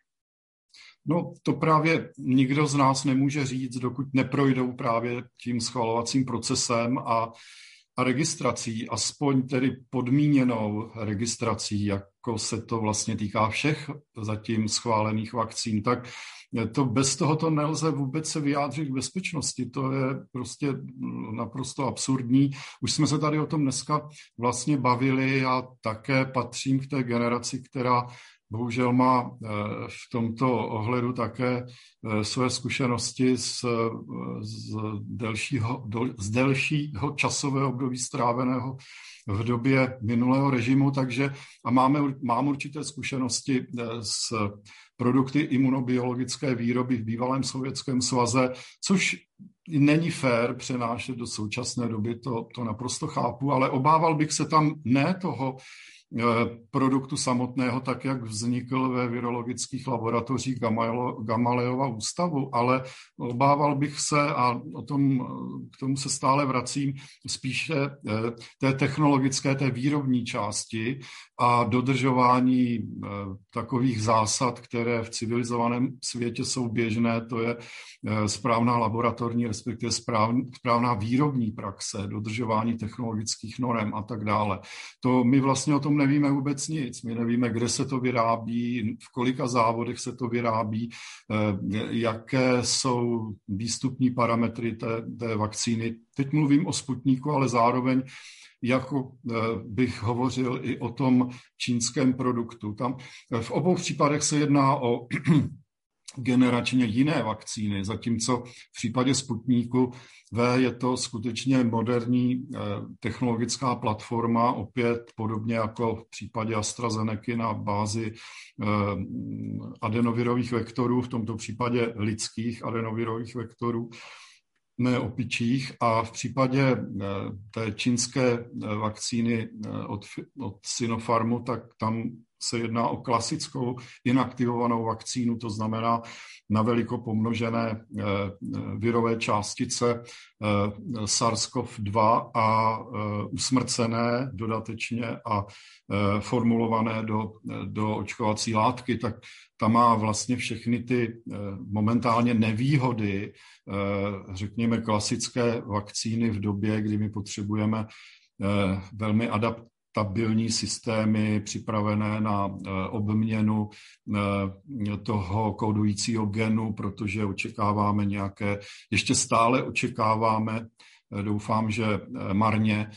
B: No to právě nikdo z nás nemůže říct, dokud neprojdou právě tím schvalovacím procesem a, a registrací, aspoň tedy podmíněnou registrací, jako se to vlastně týká všech zatím schválených vakcín, tak to bez toho to nelze vůbec se vyjádřit k bezpečnosti. To je prostě naprosto absurdní. Už jsme se tady o tom dneska vlastně bavili. Já také patřím k té generaci, která bohužel má eh, v tomto ohledu také eh, své zkušenosti z, z, delšího, z delšího časového období stráveného v době minulého režimu, takže a máme, mám určité zkušenosti eh, s produkty imunobiologické výroby v bývalém sovětském svaze, což není fér přenášet do současné doby, to, to naprosto chápu, ale obával bych se tam ne toho, produktu samotného, tak jak vznikl ve virologických laboratořích Gamaleova ústavu, ale obával bych se, a o tom, k tomu se stále vracím, spíše té technologické, té výrobní části a dodržování takových zásad, které v civilizovaném světě jsou běžné, to je správná laboratorní, respektive správná výrobní praxe, dodržování technologických norem a tak dále. To my vlastně o tom nevíme vůbec nic. My nevíme, kde se to vyrábí, v kolika závodech se to vyrábí, eh, jaké jsou výstupní parametry té, té vakcíny. Teď mluvím o Sputníku, ale zároveň jako eh, bych hovořil i o tom čínském produktu. Tam eh, v obou případech se jedná o generačně jiné vakcíny, zatímco v případě Sputníku V je to skutečně moderní eh, technologická platforma, opět podobně jako v případě AstraZeneca na bázi eh, adenovirových vektorů, v tomto případě lidských adenovirových vektorů, ne opičích. A v případě eh, té čínské vakcíny od, od Sinopharmu, tak tam se jedná o klasickou inaktivovanou vakcínu, to znamená na veliko pomnožené eh, virové částice eh, SARS-CoV-2 a eh, usmrcené dodatečně a formulované do, do očkovací látky, tak ta má vlastně všechny ty momentálně nevýhody, řekněme, klasické vakcíny v době, kdy my potřebujeme velmi adapt, stabilní systémy připravené na eh, obměnu eh, toho kódujícího genu, protože očekáváme nějaké, ještě stále očekáváme, eh, doufám, že marně,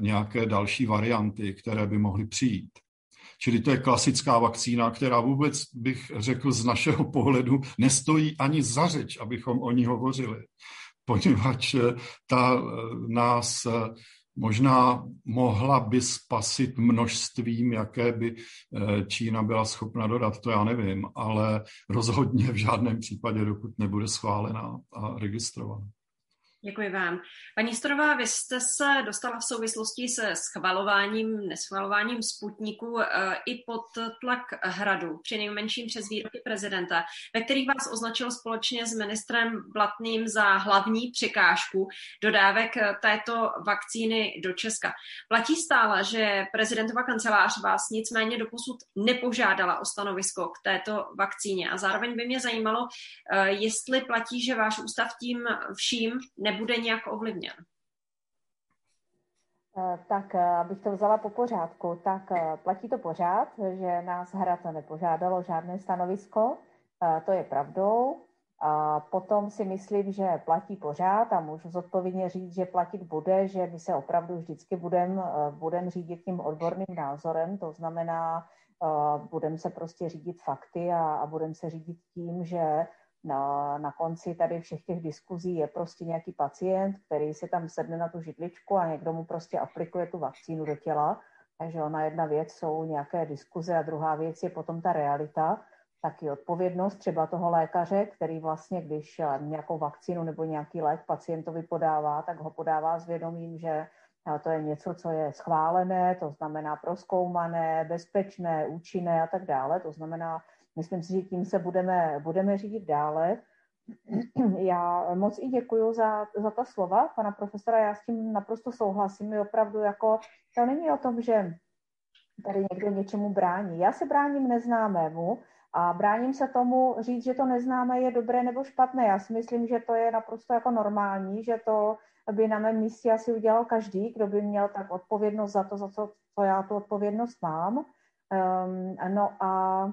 B: nějaké další varianty, které by mohly přijít. Čili to je klasická vakcína, která vůbec bych řekl z našeho pohledu nestojí ani za řeč, abychom o ní hovořili, poněvadž ta nás možná mohla by spasit množstvím, jaké by eh, Čína byla schopna dodat, to já nevím, ale rozhodně v žádném případě, dokud nebude schválená a registrovaná.
A: Děkuji vám. Paní Storová, vy jste se dostala v souvislosti se schvalováním, neschvalováním Sputniku eh, i pod tlak hradu, při nejmenším přes výroky prezidenta, ve kterých vás označil společně s ministrem Blatným za hlavní překážku dodávek této vakcíny do Česka. Platí stále, že prezidentova kancelář vás nicméně doposud nepožádala o stanovisko k této vakcíně a zároveň by mě zajímalo, eh, jestli platí, že váš ústav tím vším ne nebude nějak ovlivněn.
D: Eh, tak eh, abych to vzala po pořádku, tak eh, platí to pořád, že nás Hrad nepožádalo žádné stanovisko, to je pravdou. A potom si myslím, že platí pořád a můžu zodpovědně říct, že platit bude, že my se opravdu vždycky budeme budem řídit tím odborným názorem, to znamená, budeme se prostě řídit fakty a, a budeme se řídit tím, že na, na konci tady všech těch diskuzí je prostě nějaký pacient, který si tam sedne na tu židličku a někdo mu prostě aplikuje tu vakcínu do těla. Takže ona jedna věc jsou nějaké diskuze a druhá věc je potom ta realita, taky odpovědnost třeba toho lékaře, který vlastně, když nějakou vakcínu nebo nějaký lék pacientovi podává, tak ho podává s vědomím, že to je něco, co je schválené, to znamená proskoumané, bezpečné, účinné a tak dále. To znamená, Myslím si, že tím se budeme, budeme řídit dále. <clears throat> Já moc i děkuji za, za ta slova pana profesora, já s tím naprosto souhlasím. Je opravdu jako, to není o tom, že tady někdo něčemu brání. Já se bráním neznámému a bráním se tomu říct, že to neznámé je dobré nebo špatné. Já si myslím, že to je naprosto jako normální, že to by na mém místě asi udělal každý, kdo by měl tak odpovědnost za to, za co, co já tu odpovědnost mám. Um, no a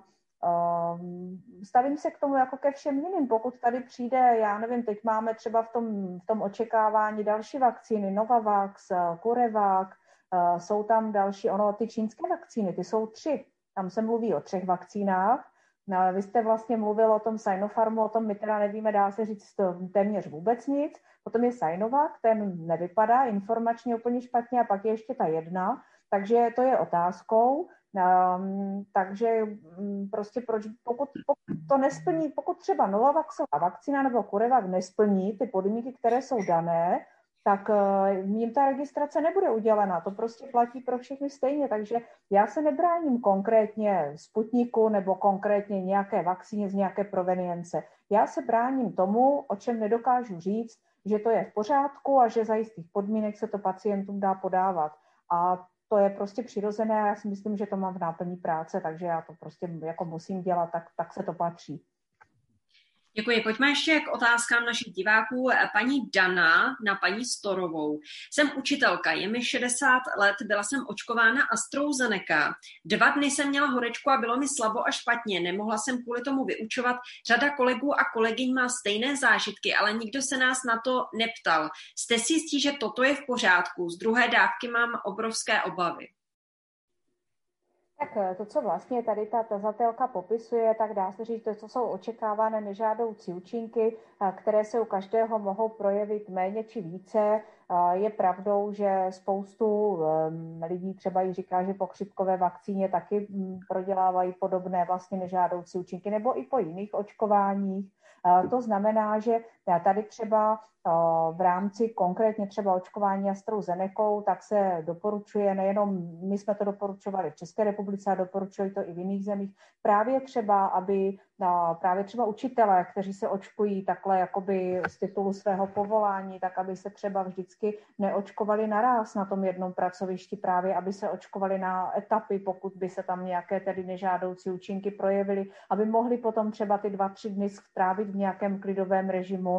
D: Um, stavím se k tomu jako ke všem jiným. Pokud tady přijde, já nevím, teď máme třeba v tom, v tom očekávání další vakcíny, Novavax, Curevac, uh, jsou tam další, ono, ty čínské vakcíny, ty jsou tři. Tam se mluví o třech vakcínách. No, vy jste vlastně mluvil o tom Sinopharmu, o tom my teda nevíme, dá se říct téměř vůbec nic. Potom je Sinovac, ten nevypadá informačně úplně špatně a pak je ještě ta jedna. Takže to je otázkou. Um, takže um, prostě proč, pokud, pokud to nesplní, pokud třeba Novavaxová vakcína nebo Kurevac nesplní ty podmínky, které jsou dané, tak jim ta registrace nebude udělena. To prostě platí pro všechny stejně, takže já se nebráním konkrétně Sputniku nebo konkrétně nějaké vakcíně z nějaké provenience. Já se bráním tomu, o čem nedokážu říct, že to je v pořádku a že za jistých podmínek se to pacientům dá podávat. A to je prostě přirozené a já si myslím, že to mám v náplní práce, takže já to prostě jako musím dělat, tak, tak se to patří.
A: Děkuji. Pojďme ještě k otázkám našich diváků. Paní Dana na paní Storovou. Jsem učitelka, je mi 60 let, byla jsem očkována AstraZeneca. Dva dny jsem měla horečku a bylo mi slabo a špatně. Nemohla jsem kvůli tomu vyučovat. Řada kolegů a kolegyň má stejné zážitky, ale nikdo se nás na to neptal. Jste si jistí, že toto je v pořádku? Z druhé dávky mám obrovské obavy.
D: Tak eh, to, co vlastně tady ta tazatelka popisuje, tak dá se říct, to, co jsou očekávané nežádoucí účinky, eh, které se u každého mohou projevit méně či více. Je pravdou, že spoustu ehm, lidí třeba i říká, že po chřipkové vakcíně taky hm, prodělávají podobné vlastně nežádoucí účinky, nebo i po jiných očkováních. To znamená, že tady třeba v rámci konkrétně třeba očkování AstraZeneca, tak se doporučuje nejenom, my jsme to doporučovali v České republice a doporučují to i v jiných zemích, právě třeba, aby právě třeba učitelé, kteří se očkují takhle jakoby z titulu svého povolání, tak aby se třeba vždycky neočkovali naraz na tom jednom pracovišti, právě aby se očkovali na etapy, pokud by se tam nějaké tedy nežádoucí účinky projevily, aby mohli potom třeba ty dva, tři dny strávit v nějakém klidovém režimu,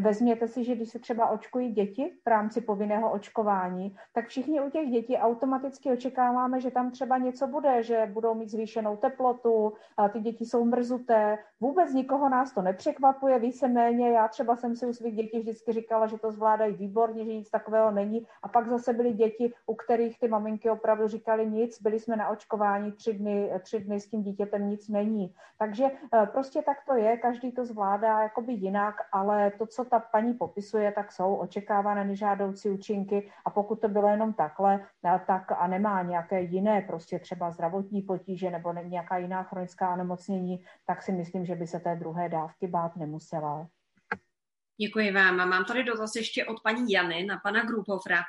D: Vezměte si, že když se třeba očkují děti v rámci povinného očkování, tak všichni u těch dětí automaticky očekáváme, že tam třeba něco bude, že budou mít zvýšenou teplotu, a ty děti jsou mrzuté. Vůbec nikoho nás to nepřekvapuje, víceméně. Já třeba jsem si u svých dětí vždycky říkala, že to zvládají výborně, že nic takového není. A pak zase byly děti, u kterých ty maminky opravdu říkali nic, byli jsme na očkování tři dny, tři dny s tím dítětem nic není. Takže eh, prostě tak to je, každý to zvládá jakoby jinak, ale to, co ta paní popisuje, tak jsou očekávané nežádoucí účinky a pokud to bylo jenom takhle, tak a nemá nějaké jiné prostě třeba zdravotní potíže nebo nějaká jiná chronická onemocnění, tak si myslím, že by se té druhé dávky bát nemusela.
A: Děkuji vám. A mám tady dotaz ještě od paní Jany na pana Grubhofra.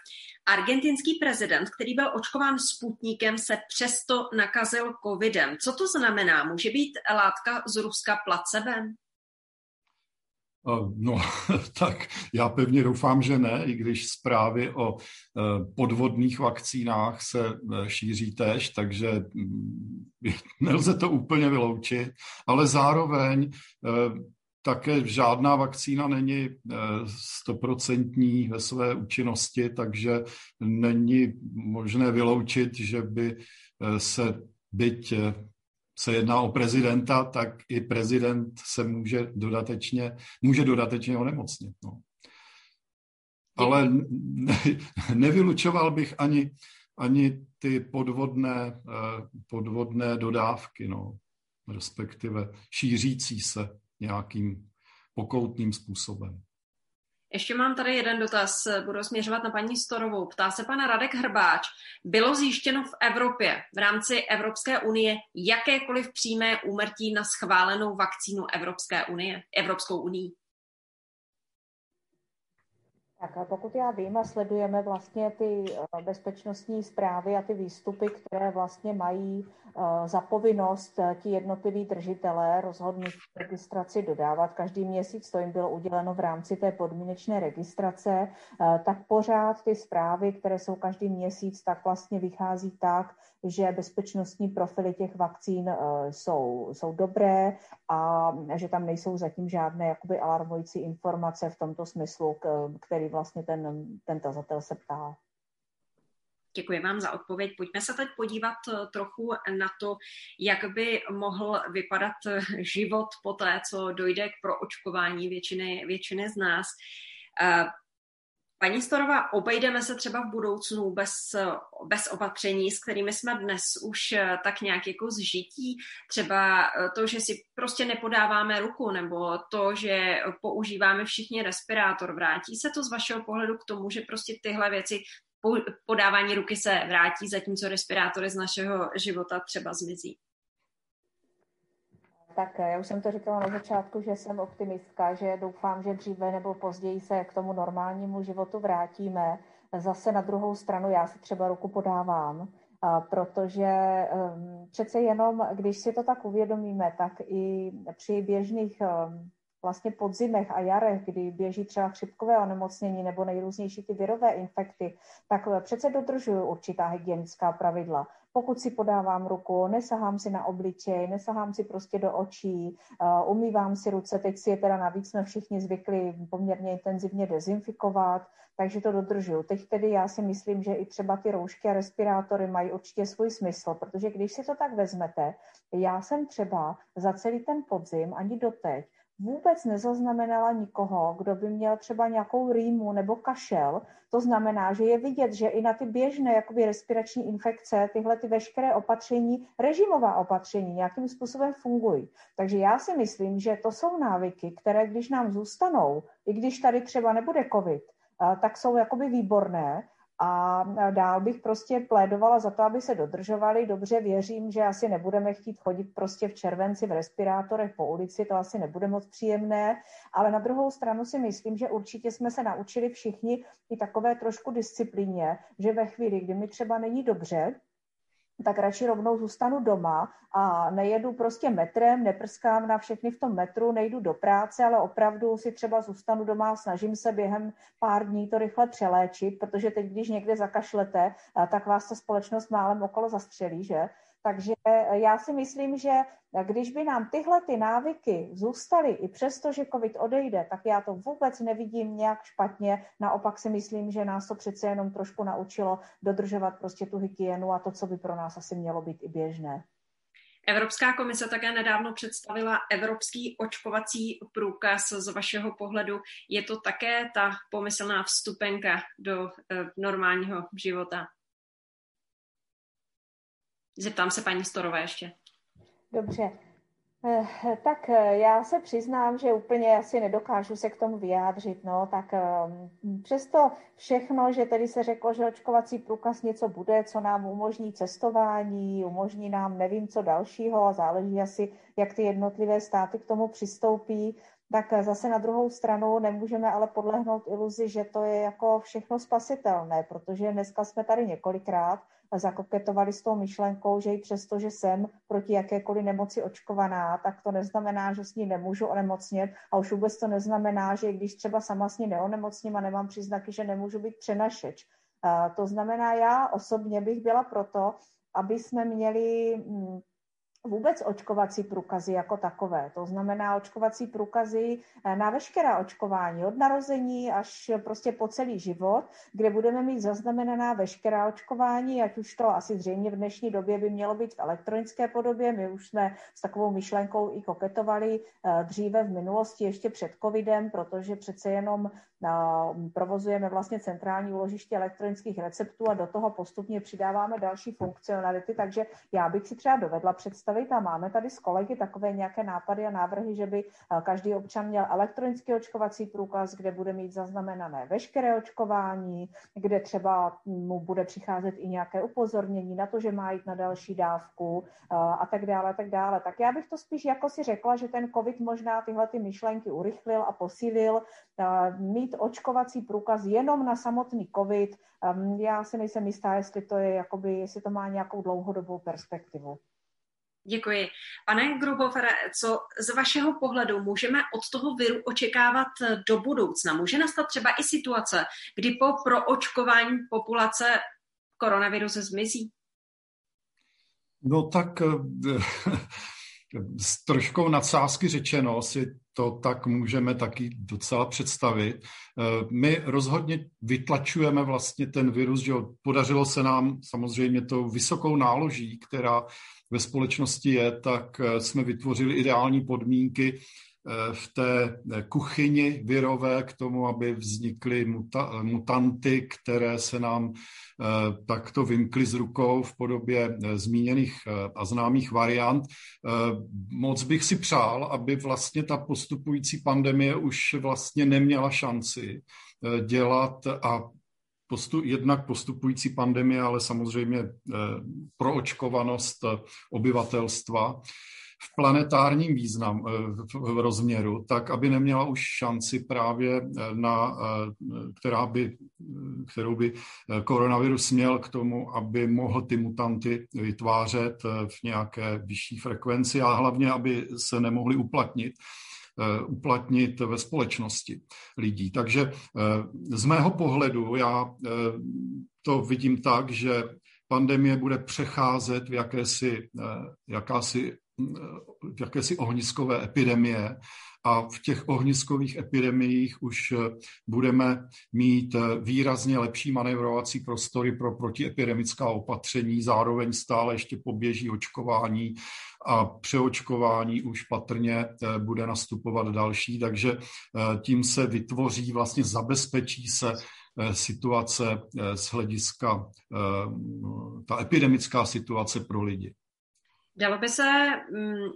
A: Argentinský prezident, který byl očkován Sputnikem, se přesto nakazil covidem. Co to znamená? Může být látka z Ruska placebem?
B: No, <laughs> tak já pevně doufám, že ne, i když zprávy o e, podvodných vakcínách se e, šíří tež, takže mm, <laughs> nelze to úplně vyloučit, ale zároveň také žádná vakcína není stoprocentní ve své účinnosti, takže není možné vyloučit, že by se byť se jedná o prezidenta, tak i prezident se může dodatečně, může dodatečně onemocnit. No. Ale ne, <laughs> nevylučoval bych ani, ani ty podvodné, eh, podvodné dodávky, no, respektive šířící se nějakým pokoutním způsobem.
A: Ještě mám tady jeden dotaz, budu směřovat na paní Storovou. Ptá se pana Radek Hrbáč. Bylo zjištěno v Evropě v rámci Evropské unie jakékoliv přímé úmrtí na schválenou vakcínu Evropské unie, Evropskou unii?
D: Tak a pokud já vím a sledujeme vlastně ty eh, bezpečnostní zprávy a ty výstupy, které vlastně mají eh, za povinnost eh, ti jednotliví držitelé rozhodnutí registraci dodávat každý měsíc, to jim bylo uděleno v rámci té podmínečné registrace, tak pořád ty zprávy, které jsou každý měsíc, tak vlastně vychází tak, že bezpečnostní profily těch vakcín jsou, jsou dobré a že tam nejsou zatím žádné jakoby alarmující informace v tomto smyslu, který vlastně ten, ten tazatel se ptá.
A: Děkuji vám za odpověď. Pojďme se teď podívat eh, trochu na to, jak by mohl vypadat eh, život po té, co dojde k proočkování většiny, většiny z nás. Paní Storová, obejdeme se třeba v budoucnu bez, bez opatření, s kterými jsme dnes už eh, tak nějak jako zžití. Třeba eh, to, že si prostě nepodáváme ruku, nebo to, že používáme všichni respirátor. Vrátí se to z vašeho pohledu k tomu, že prostě tyhle věci podávání ruky se vrátí, zatímco respirátory z našeho života třeba zmizí?
D: Tak já už jsem to říkala na začátku, že jsem optimistka, že doufám, že dříve nebo později se k tomu normálnímu životu vrátíme. Zase na druhou stranu já si třeba ruku podávám, protože ehm, přece jenom, když si to tak uvědomíme, tak i při běžných ehm, vlastně podzimech a jarech, kdy běží třeba chřipkové onemocnění nebo nejrůznější ty virové infekty, tak přece dodržuju určitá hygienická pravidla. Pokud si podávám ruku, nesahám si na obličej, nesahám si prostě do očí, uh, umývám si ruce, teď si je teda navíc jsme všichni zvykli poměrně intenzivně dezinfikovat, takže to dodržuju. Teď tedy já si myslím, že i třeba ty roušky a respirátory mají určitě svůj smysl, protože když si to tak vezmete, já jsem třeba za celý ten podzim ani doteď vůbec nezaznamenala nikoho, kdo by měl třeba nějakou rýmu nebo kašel. To znamená, že je vidět, že i na ty běžné jakoby respirační infekce tyhle ty veškeré opatření, režimová opatření nějakým způsobem fungují. Takže já si myslím, že to jsou návyky, které když nám zůstanou, i když tady třeba nebude covid, tak jsou jakoby výborné a dál bych prostě plédovala za to, aby se dodržovali. Dobře věřím, že asi nebudeme chtít chodit prostě v červenci v respirátorech po ulici, to asi nebude moc příjemné, ale na druhou stranu si myslím, že určitě jsme se naučili všichni i takové trošku disciplíně, že ve chvíli, kdy mi třeba není dobře, tak radši rovnou zůstanu doma a nejedu prostě metrem, neprskám na všechny v tom metru, nejdu do práce, ale opravdu si třeba zůstanu doma a snažím se během pár dní to rychle přeléčit, protože teď, když někde zakašlete, tak vás ta společnost málem okolo zastřelí, že? Takže já si myslím, že když by nám tyhle ty návyky zůstaly i přesto, že covid odejde, tak já to vůbec nevidím nějak špatně. Naopak si myslím, že nás to přece jenom trošku naučilo dodržovat prostě tu hygienu a to, co by pro nás asi mělo být i běžné.
A: Evropská komise také nedávno představila evropský očkovací průkaz. Z vašeho pohledu je to také ta pomyslná vstupenka do eh, normálního života? Zeptám se paní Storové ještě.
D: Dobře. Eh, tak eh, já se přiznám, že úplně asi nedokážu se k tomu vyjádřit. No, tak ehm, přesto všechno, že tedy se řeklo, že očkovací průkaz něco bude, co nám umožní cestování, umožní nám nevím co dalšího a záleží asi, jak ty jednotlivé státy k tomu přistoupí, tak zase na druhou stranu nemůžeme ale podlehnout iluzi, že to je jako všechno spasitelné, protože dneska jsme tady několikrát zakoketovali s tou myšlenkou, že i přesto, že jsem proti jakékoliv nemoci očkovaná, tak to neznamená, že s ní nemůžu onemocnit a už vůbec to neznamená, že když třeba sama s ní neonemocním a nemám příznaky, že nemůžu být přenašeč. To znamená, já osobně bych byla proto, aby jsme měli mm, vůbec očkovací průkazy jako takové. To znamená očkovací průkazy eh, na veškerá očkování od narození až prostě po celý život, kde budeme mít zaznamenaná veškerá očkování, ať už to asi zřejmě v dnešní době by mělo být v elektronické podobě. My už jsme s takovou myšlenkou i koketovali eh, dříve v minulosti, ještě před covidem, protože přece jenom eh, provozujeme vlastně centrální úložiště elektronických receptů a do toho postupně přidáváme další funkcionality, takže já bych si třeba dovedla představit, představit a máme tady s kolegy takové nějaké nápady a návrhy, že by eh, každý občan měl elektronický očkovací průkaz, kde bude mít zaznamenané veškeré očkování, kde třeba mu bude přicházet i nějaké upozornění na to, že má jít na další dávku eh, a tak dále, a tak dále. Tak já bych to spíš jako si řekla, že ten COVID možná tyhle ty myšlenky urychlil a posílil. Eh, mít očkovací průkaz jenom na samotný COVID, ehm, já si nejsem jistá, jestli to je, jakoby, jestli to má nějakou dlouhodobou perspektivu.
A: Děkuji. Pane Grubofere, co z vašeho pohledu můžeme od toho viru očekávat do budoucna? Může nastat třeba i situace, kdy po proočkování populace koronavirus zmizí?
B: No tak eh, <laughs> s troškou nadsázky řečeno si to tak můžeme taky docela představit. Eh, my rozhodně vytlačujeme vlastně ten virus, že podařilo se nám samozřejmě tou vysokou náloží, která ve společnosti je, tak eh, jsme vytvořili ideální podmínky v té kuchyni virové k tomu, aby vznikly muta- mutanty, které se nám eh, takto vymkly z rukou v podobě zmíněných a známých variant. Moc bych si přál, aby vlastně ta postupující pandemie už vlastně neměla šanci dělat a postu, jednak postupující pandemie, ale samozřejmě eh, proočkovanost eh, obyvatelstva. V planetárním význam, v rozměru, tak aby neměla už šanci právě na, která by, kterou by koronavirus měl k tomu, aby mohl ty mutanty vytvářet v nějaké vyšší frekvenci a hlavně, aby se nemohli uplatnit Eh, uplatnit ve společnosti lidí. Takže eh, z mého pohledu já eh, to vidím tak, že pandemie bude přecházet v jakési, jakási, jakési ohniskové epidemie a v těch ohniskových epidemiích už budeme mít výrazně lepší manévrovací prostory pro protiepidemická opatření, zároveň stále ještě poběží očkování a přeočkování už patrně eh, bude nastupovat další, takže eh, tím se vytvoří, vlastně zabezpečí se eh, situace z hlediska, ta epidemická situace pro lidi.
A: Dalo by se, mm,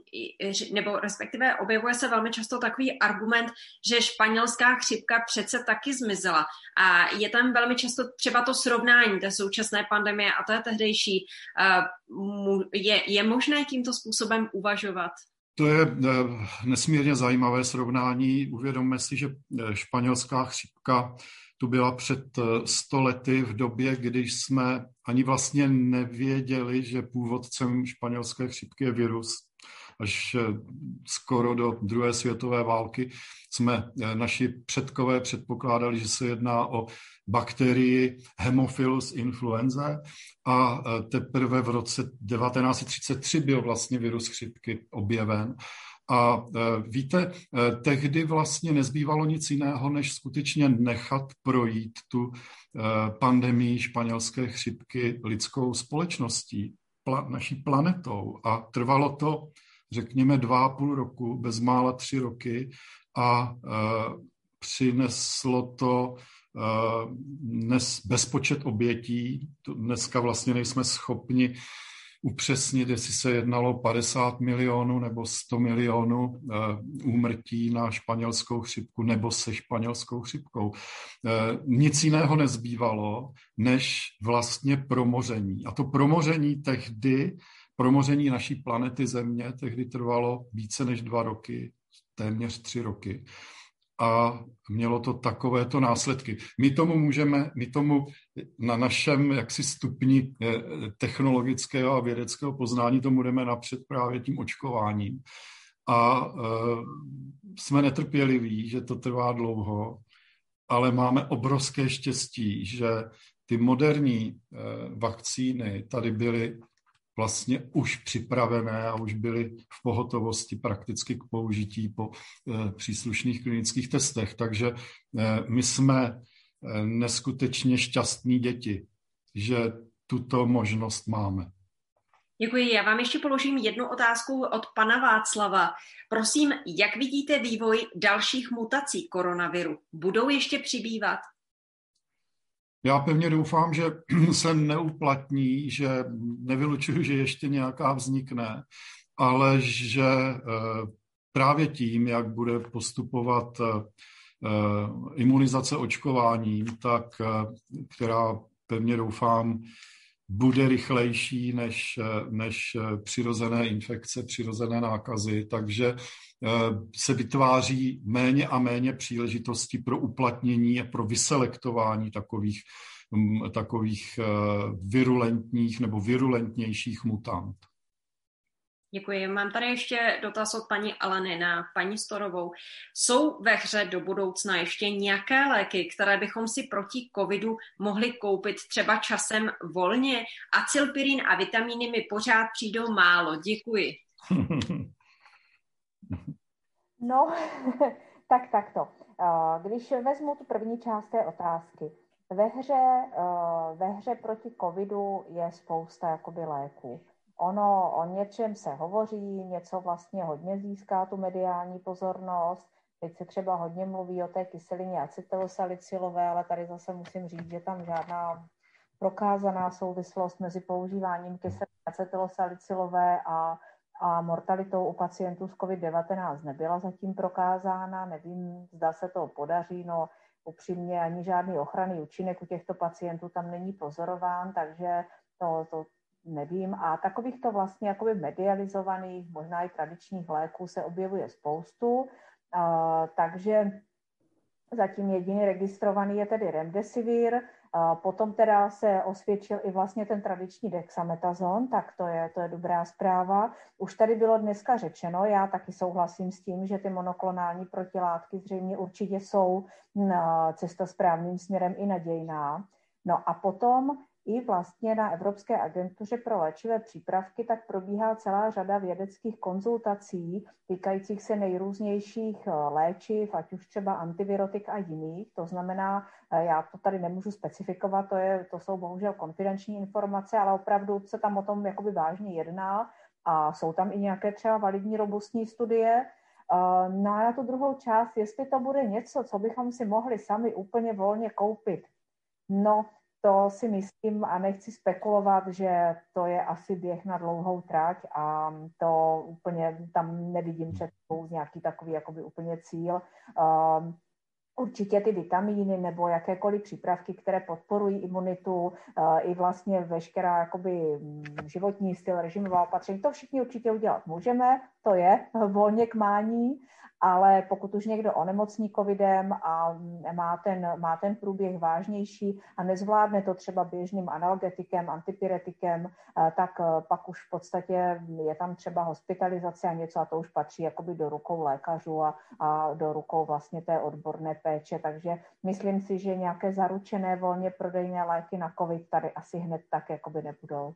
A: nebo respektive objevuje se velmi často takový argument, že španělská chřipka přece taky zmizela. A je tam velmi často třeba to srovnání té současné pandemie a té tehdejší. Je, je možné tímto způsobem uvažovat?
B: To je eh, nesmírně zajímavé srovnání. Uvědomme si, že eh, španělská chřipka tu byla před 100 eh, lety v době, když jsme ani vlastně nevěděli, že původcem španělské chřipky je virus. Až eh, skoro do druhé světové války jsme eh, naši předkové předpokládali, že se jedná o bakterii Hemophilus influenzae a teprve v roce 1933 byl vlastně virus chřipky objeven. A e, víte, e, tehdy vlastně nezbývalo nic jiného, než skutečně nechat projít tu e, pandemii španělské chřipky lidskou společností, naší planetou. A trvalo to, řekněme, dva a půl roku, bezmála tři roky a přineslo to dnes bezpočet obětí. Dneska vlastně nejsme schopni upřesnit, jestli se jednalo 50 milionů nebo 100 milionů eh, úmrtí na španělskou chřipku nebo se španělskou chřipkou. Eh, nic jiného nezbývalo, než vlastně promoření. A to promoření tehdy, promoření naší planety Země, tehdy trvalo více než dva roky, téměř tři roky a mělo to takovéto následky. My tomu můžeme, my tomu na našem jaksi stupni eh, technologického a vědeckého poznání to budeme napřed právě tím očkováním. A uh, jsme netrpěliví, že to trvá dlouho, ale máme obrovské štěstí, že ty moderní uh, vakcíny tady byly vlastně už připravené a už byly v pohotovosti prakticky k použití po eh, příslušných klinických testech. Takže eh, my jsme eh, neskutečně šťastní děti, že tuto možnost máme.
A: Děkuji. Já vám ještě položím jednu otázku od pana Václava. Prosím, jak vidíte vývoj dalších mutací koronaviru? Budou ještě přibývat?
B: Já pevně doufám, že <clears throat> se neuplatní, že nevylučuju, že ještě nějaká vznikne, ale že eh, právě tím, jak bude postupovat eh, imunizace očkováním, tak eh, která pevně doufám bude rychlejší než, než přirozené infekce, přirozené nákazy, takže se vytváří méně a méně příležitostí pro uplatnění a pro vyselektování takových, mm, takových eh, virulentních nebo virulentnějších mutant.
A: Děkuji. Mám tady ještě dotaz od paní Aleny na paní Storovou. Jsou ve hře do budoucna ještě nějaké léky, které bychom si proti covidu mohli koupit třeba časem volně? Acylpirin a vitamíny mi pořád přijdou málo. Děkuji. <laughs>
D: No, <laughs> tak takto. Když vezmu tu první část té otázky, ve hře, ve hře proti covidu je spousta jakoby léků. Ono o něčem se hovoří, něco vlastně hodně získá tu mediální pozornost. Teď se třeba hodně mluví o té kyselině acetylosalicylové, ale tady zase musím říct, že tam žádná prokázaná souvislost mezi používáním kyseliny acetylosalicylové a a mortalitou u pacientů s COVID-19 nebyla zatím prokázána. Nevím, zda se to podaří, no upřímně ani žádný ochranný účinek u těchto pacientů tam není pozorován, takže to, to nevím. A takových to vlastně jakoby medializovaných, možná i tradičních léků se objevuje spoustu. Takže zatím jediný registrovaný je tedy remdesivir, Potom teda se osvědčil i vlastně ten tradiční dexametazon, tak to je, to je dobrá zpráva. Už tady bylo dneska řečeno, já taky souhlasím s tím, že ty monoklonální protilátky zřejmě určitě jsou cesta správným směrem i nadějná. No a potom i vlastně na Evropské agentuře pro léčivé přípravky tak probíhá celá řada vědeckých konzultací týkajících se nejrůznějších eh, léčiv, ať už třeba antivirotik a jiných. To znamená, eh, já to tady nemůžu specifikovat, to, je, to jsou bohužel konfidenční informace, ale opravdu se tam o tom jakoby vážně jedná a jsou tam i nějaké třeba validní robustní studie. Eh, no a na tu druhou část, jestli to bude něco, co bychom si mohli sami úplně volně koupit, no to si myslím a nechci spekulovat, že to je asi běh na dlouhou trať a to úplně tam nevidím před nějaký takový jakoby úplně cíl. Um, Určitě ty vitamíny nebo jakékoliv přípravky, které podporují imunitu, eh, i vlastně veškerá jakoby mm, životní styl, režimová opatření, to všichni určitě udělat můžeme, to je volně k mání, ale pokud už někdo onemocní covidem a má ten, má ten průběh vážnější a nezvládne to třeba běžným analgetikem, antipyretikem, eh, tak eh, pak už v podstatě je tam třeba hospitalizace a něco a to už patří jakoby do rukou lékařů a, a do rukou vlastně té odborné péče. Takže myslím si, že nějaké zaručené volně prodejné léky na covid tady asi hned tak jakoby nebudou.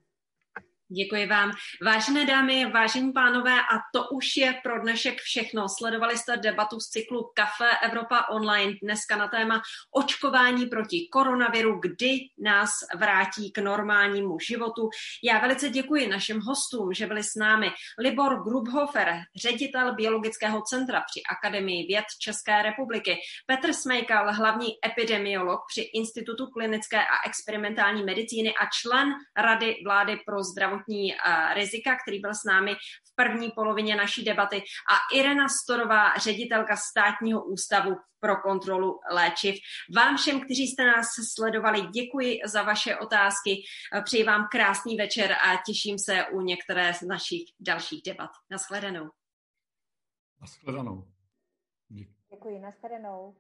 A: Děkuji vám. Vážené dámy, vážení pánové, a to už je pro dnešek všechno. Sledovali jste debatu z cyklu Kafe Evropa Online dneska na téma očkování proti koronaviru, kdy nás vrátí k normálnímu životu. Já velice děkuji našim hostům, že byli s námi. Libor Grubhofer, ředitel Biologického centra při Akademii věd České republiky, Petr Smejkal, hlavní epidemiolog při Institutu klinické a experimentální medicíny a člen Rady vlády pro zdravotní zdravotní eh, rizika, který byl s námi v první polovině naší debaty a Irena Storová, ředitelka státního ústavu pro kontrolu léčiv. Vám všem, kteří jste nás sledovali, děkuji za vaše otázky. Eh, přeji vám krásný večer a těším se u některé z našich dalších debat. Naschledanou.
B: Naschledanou.
D: Děkuji, naschledanou.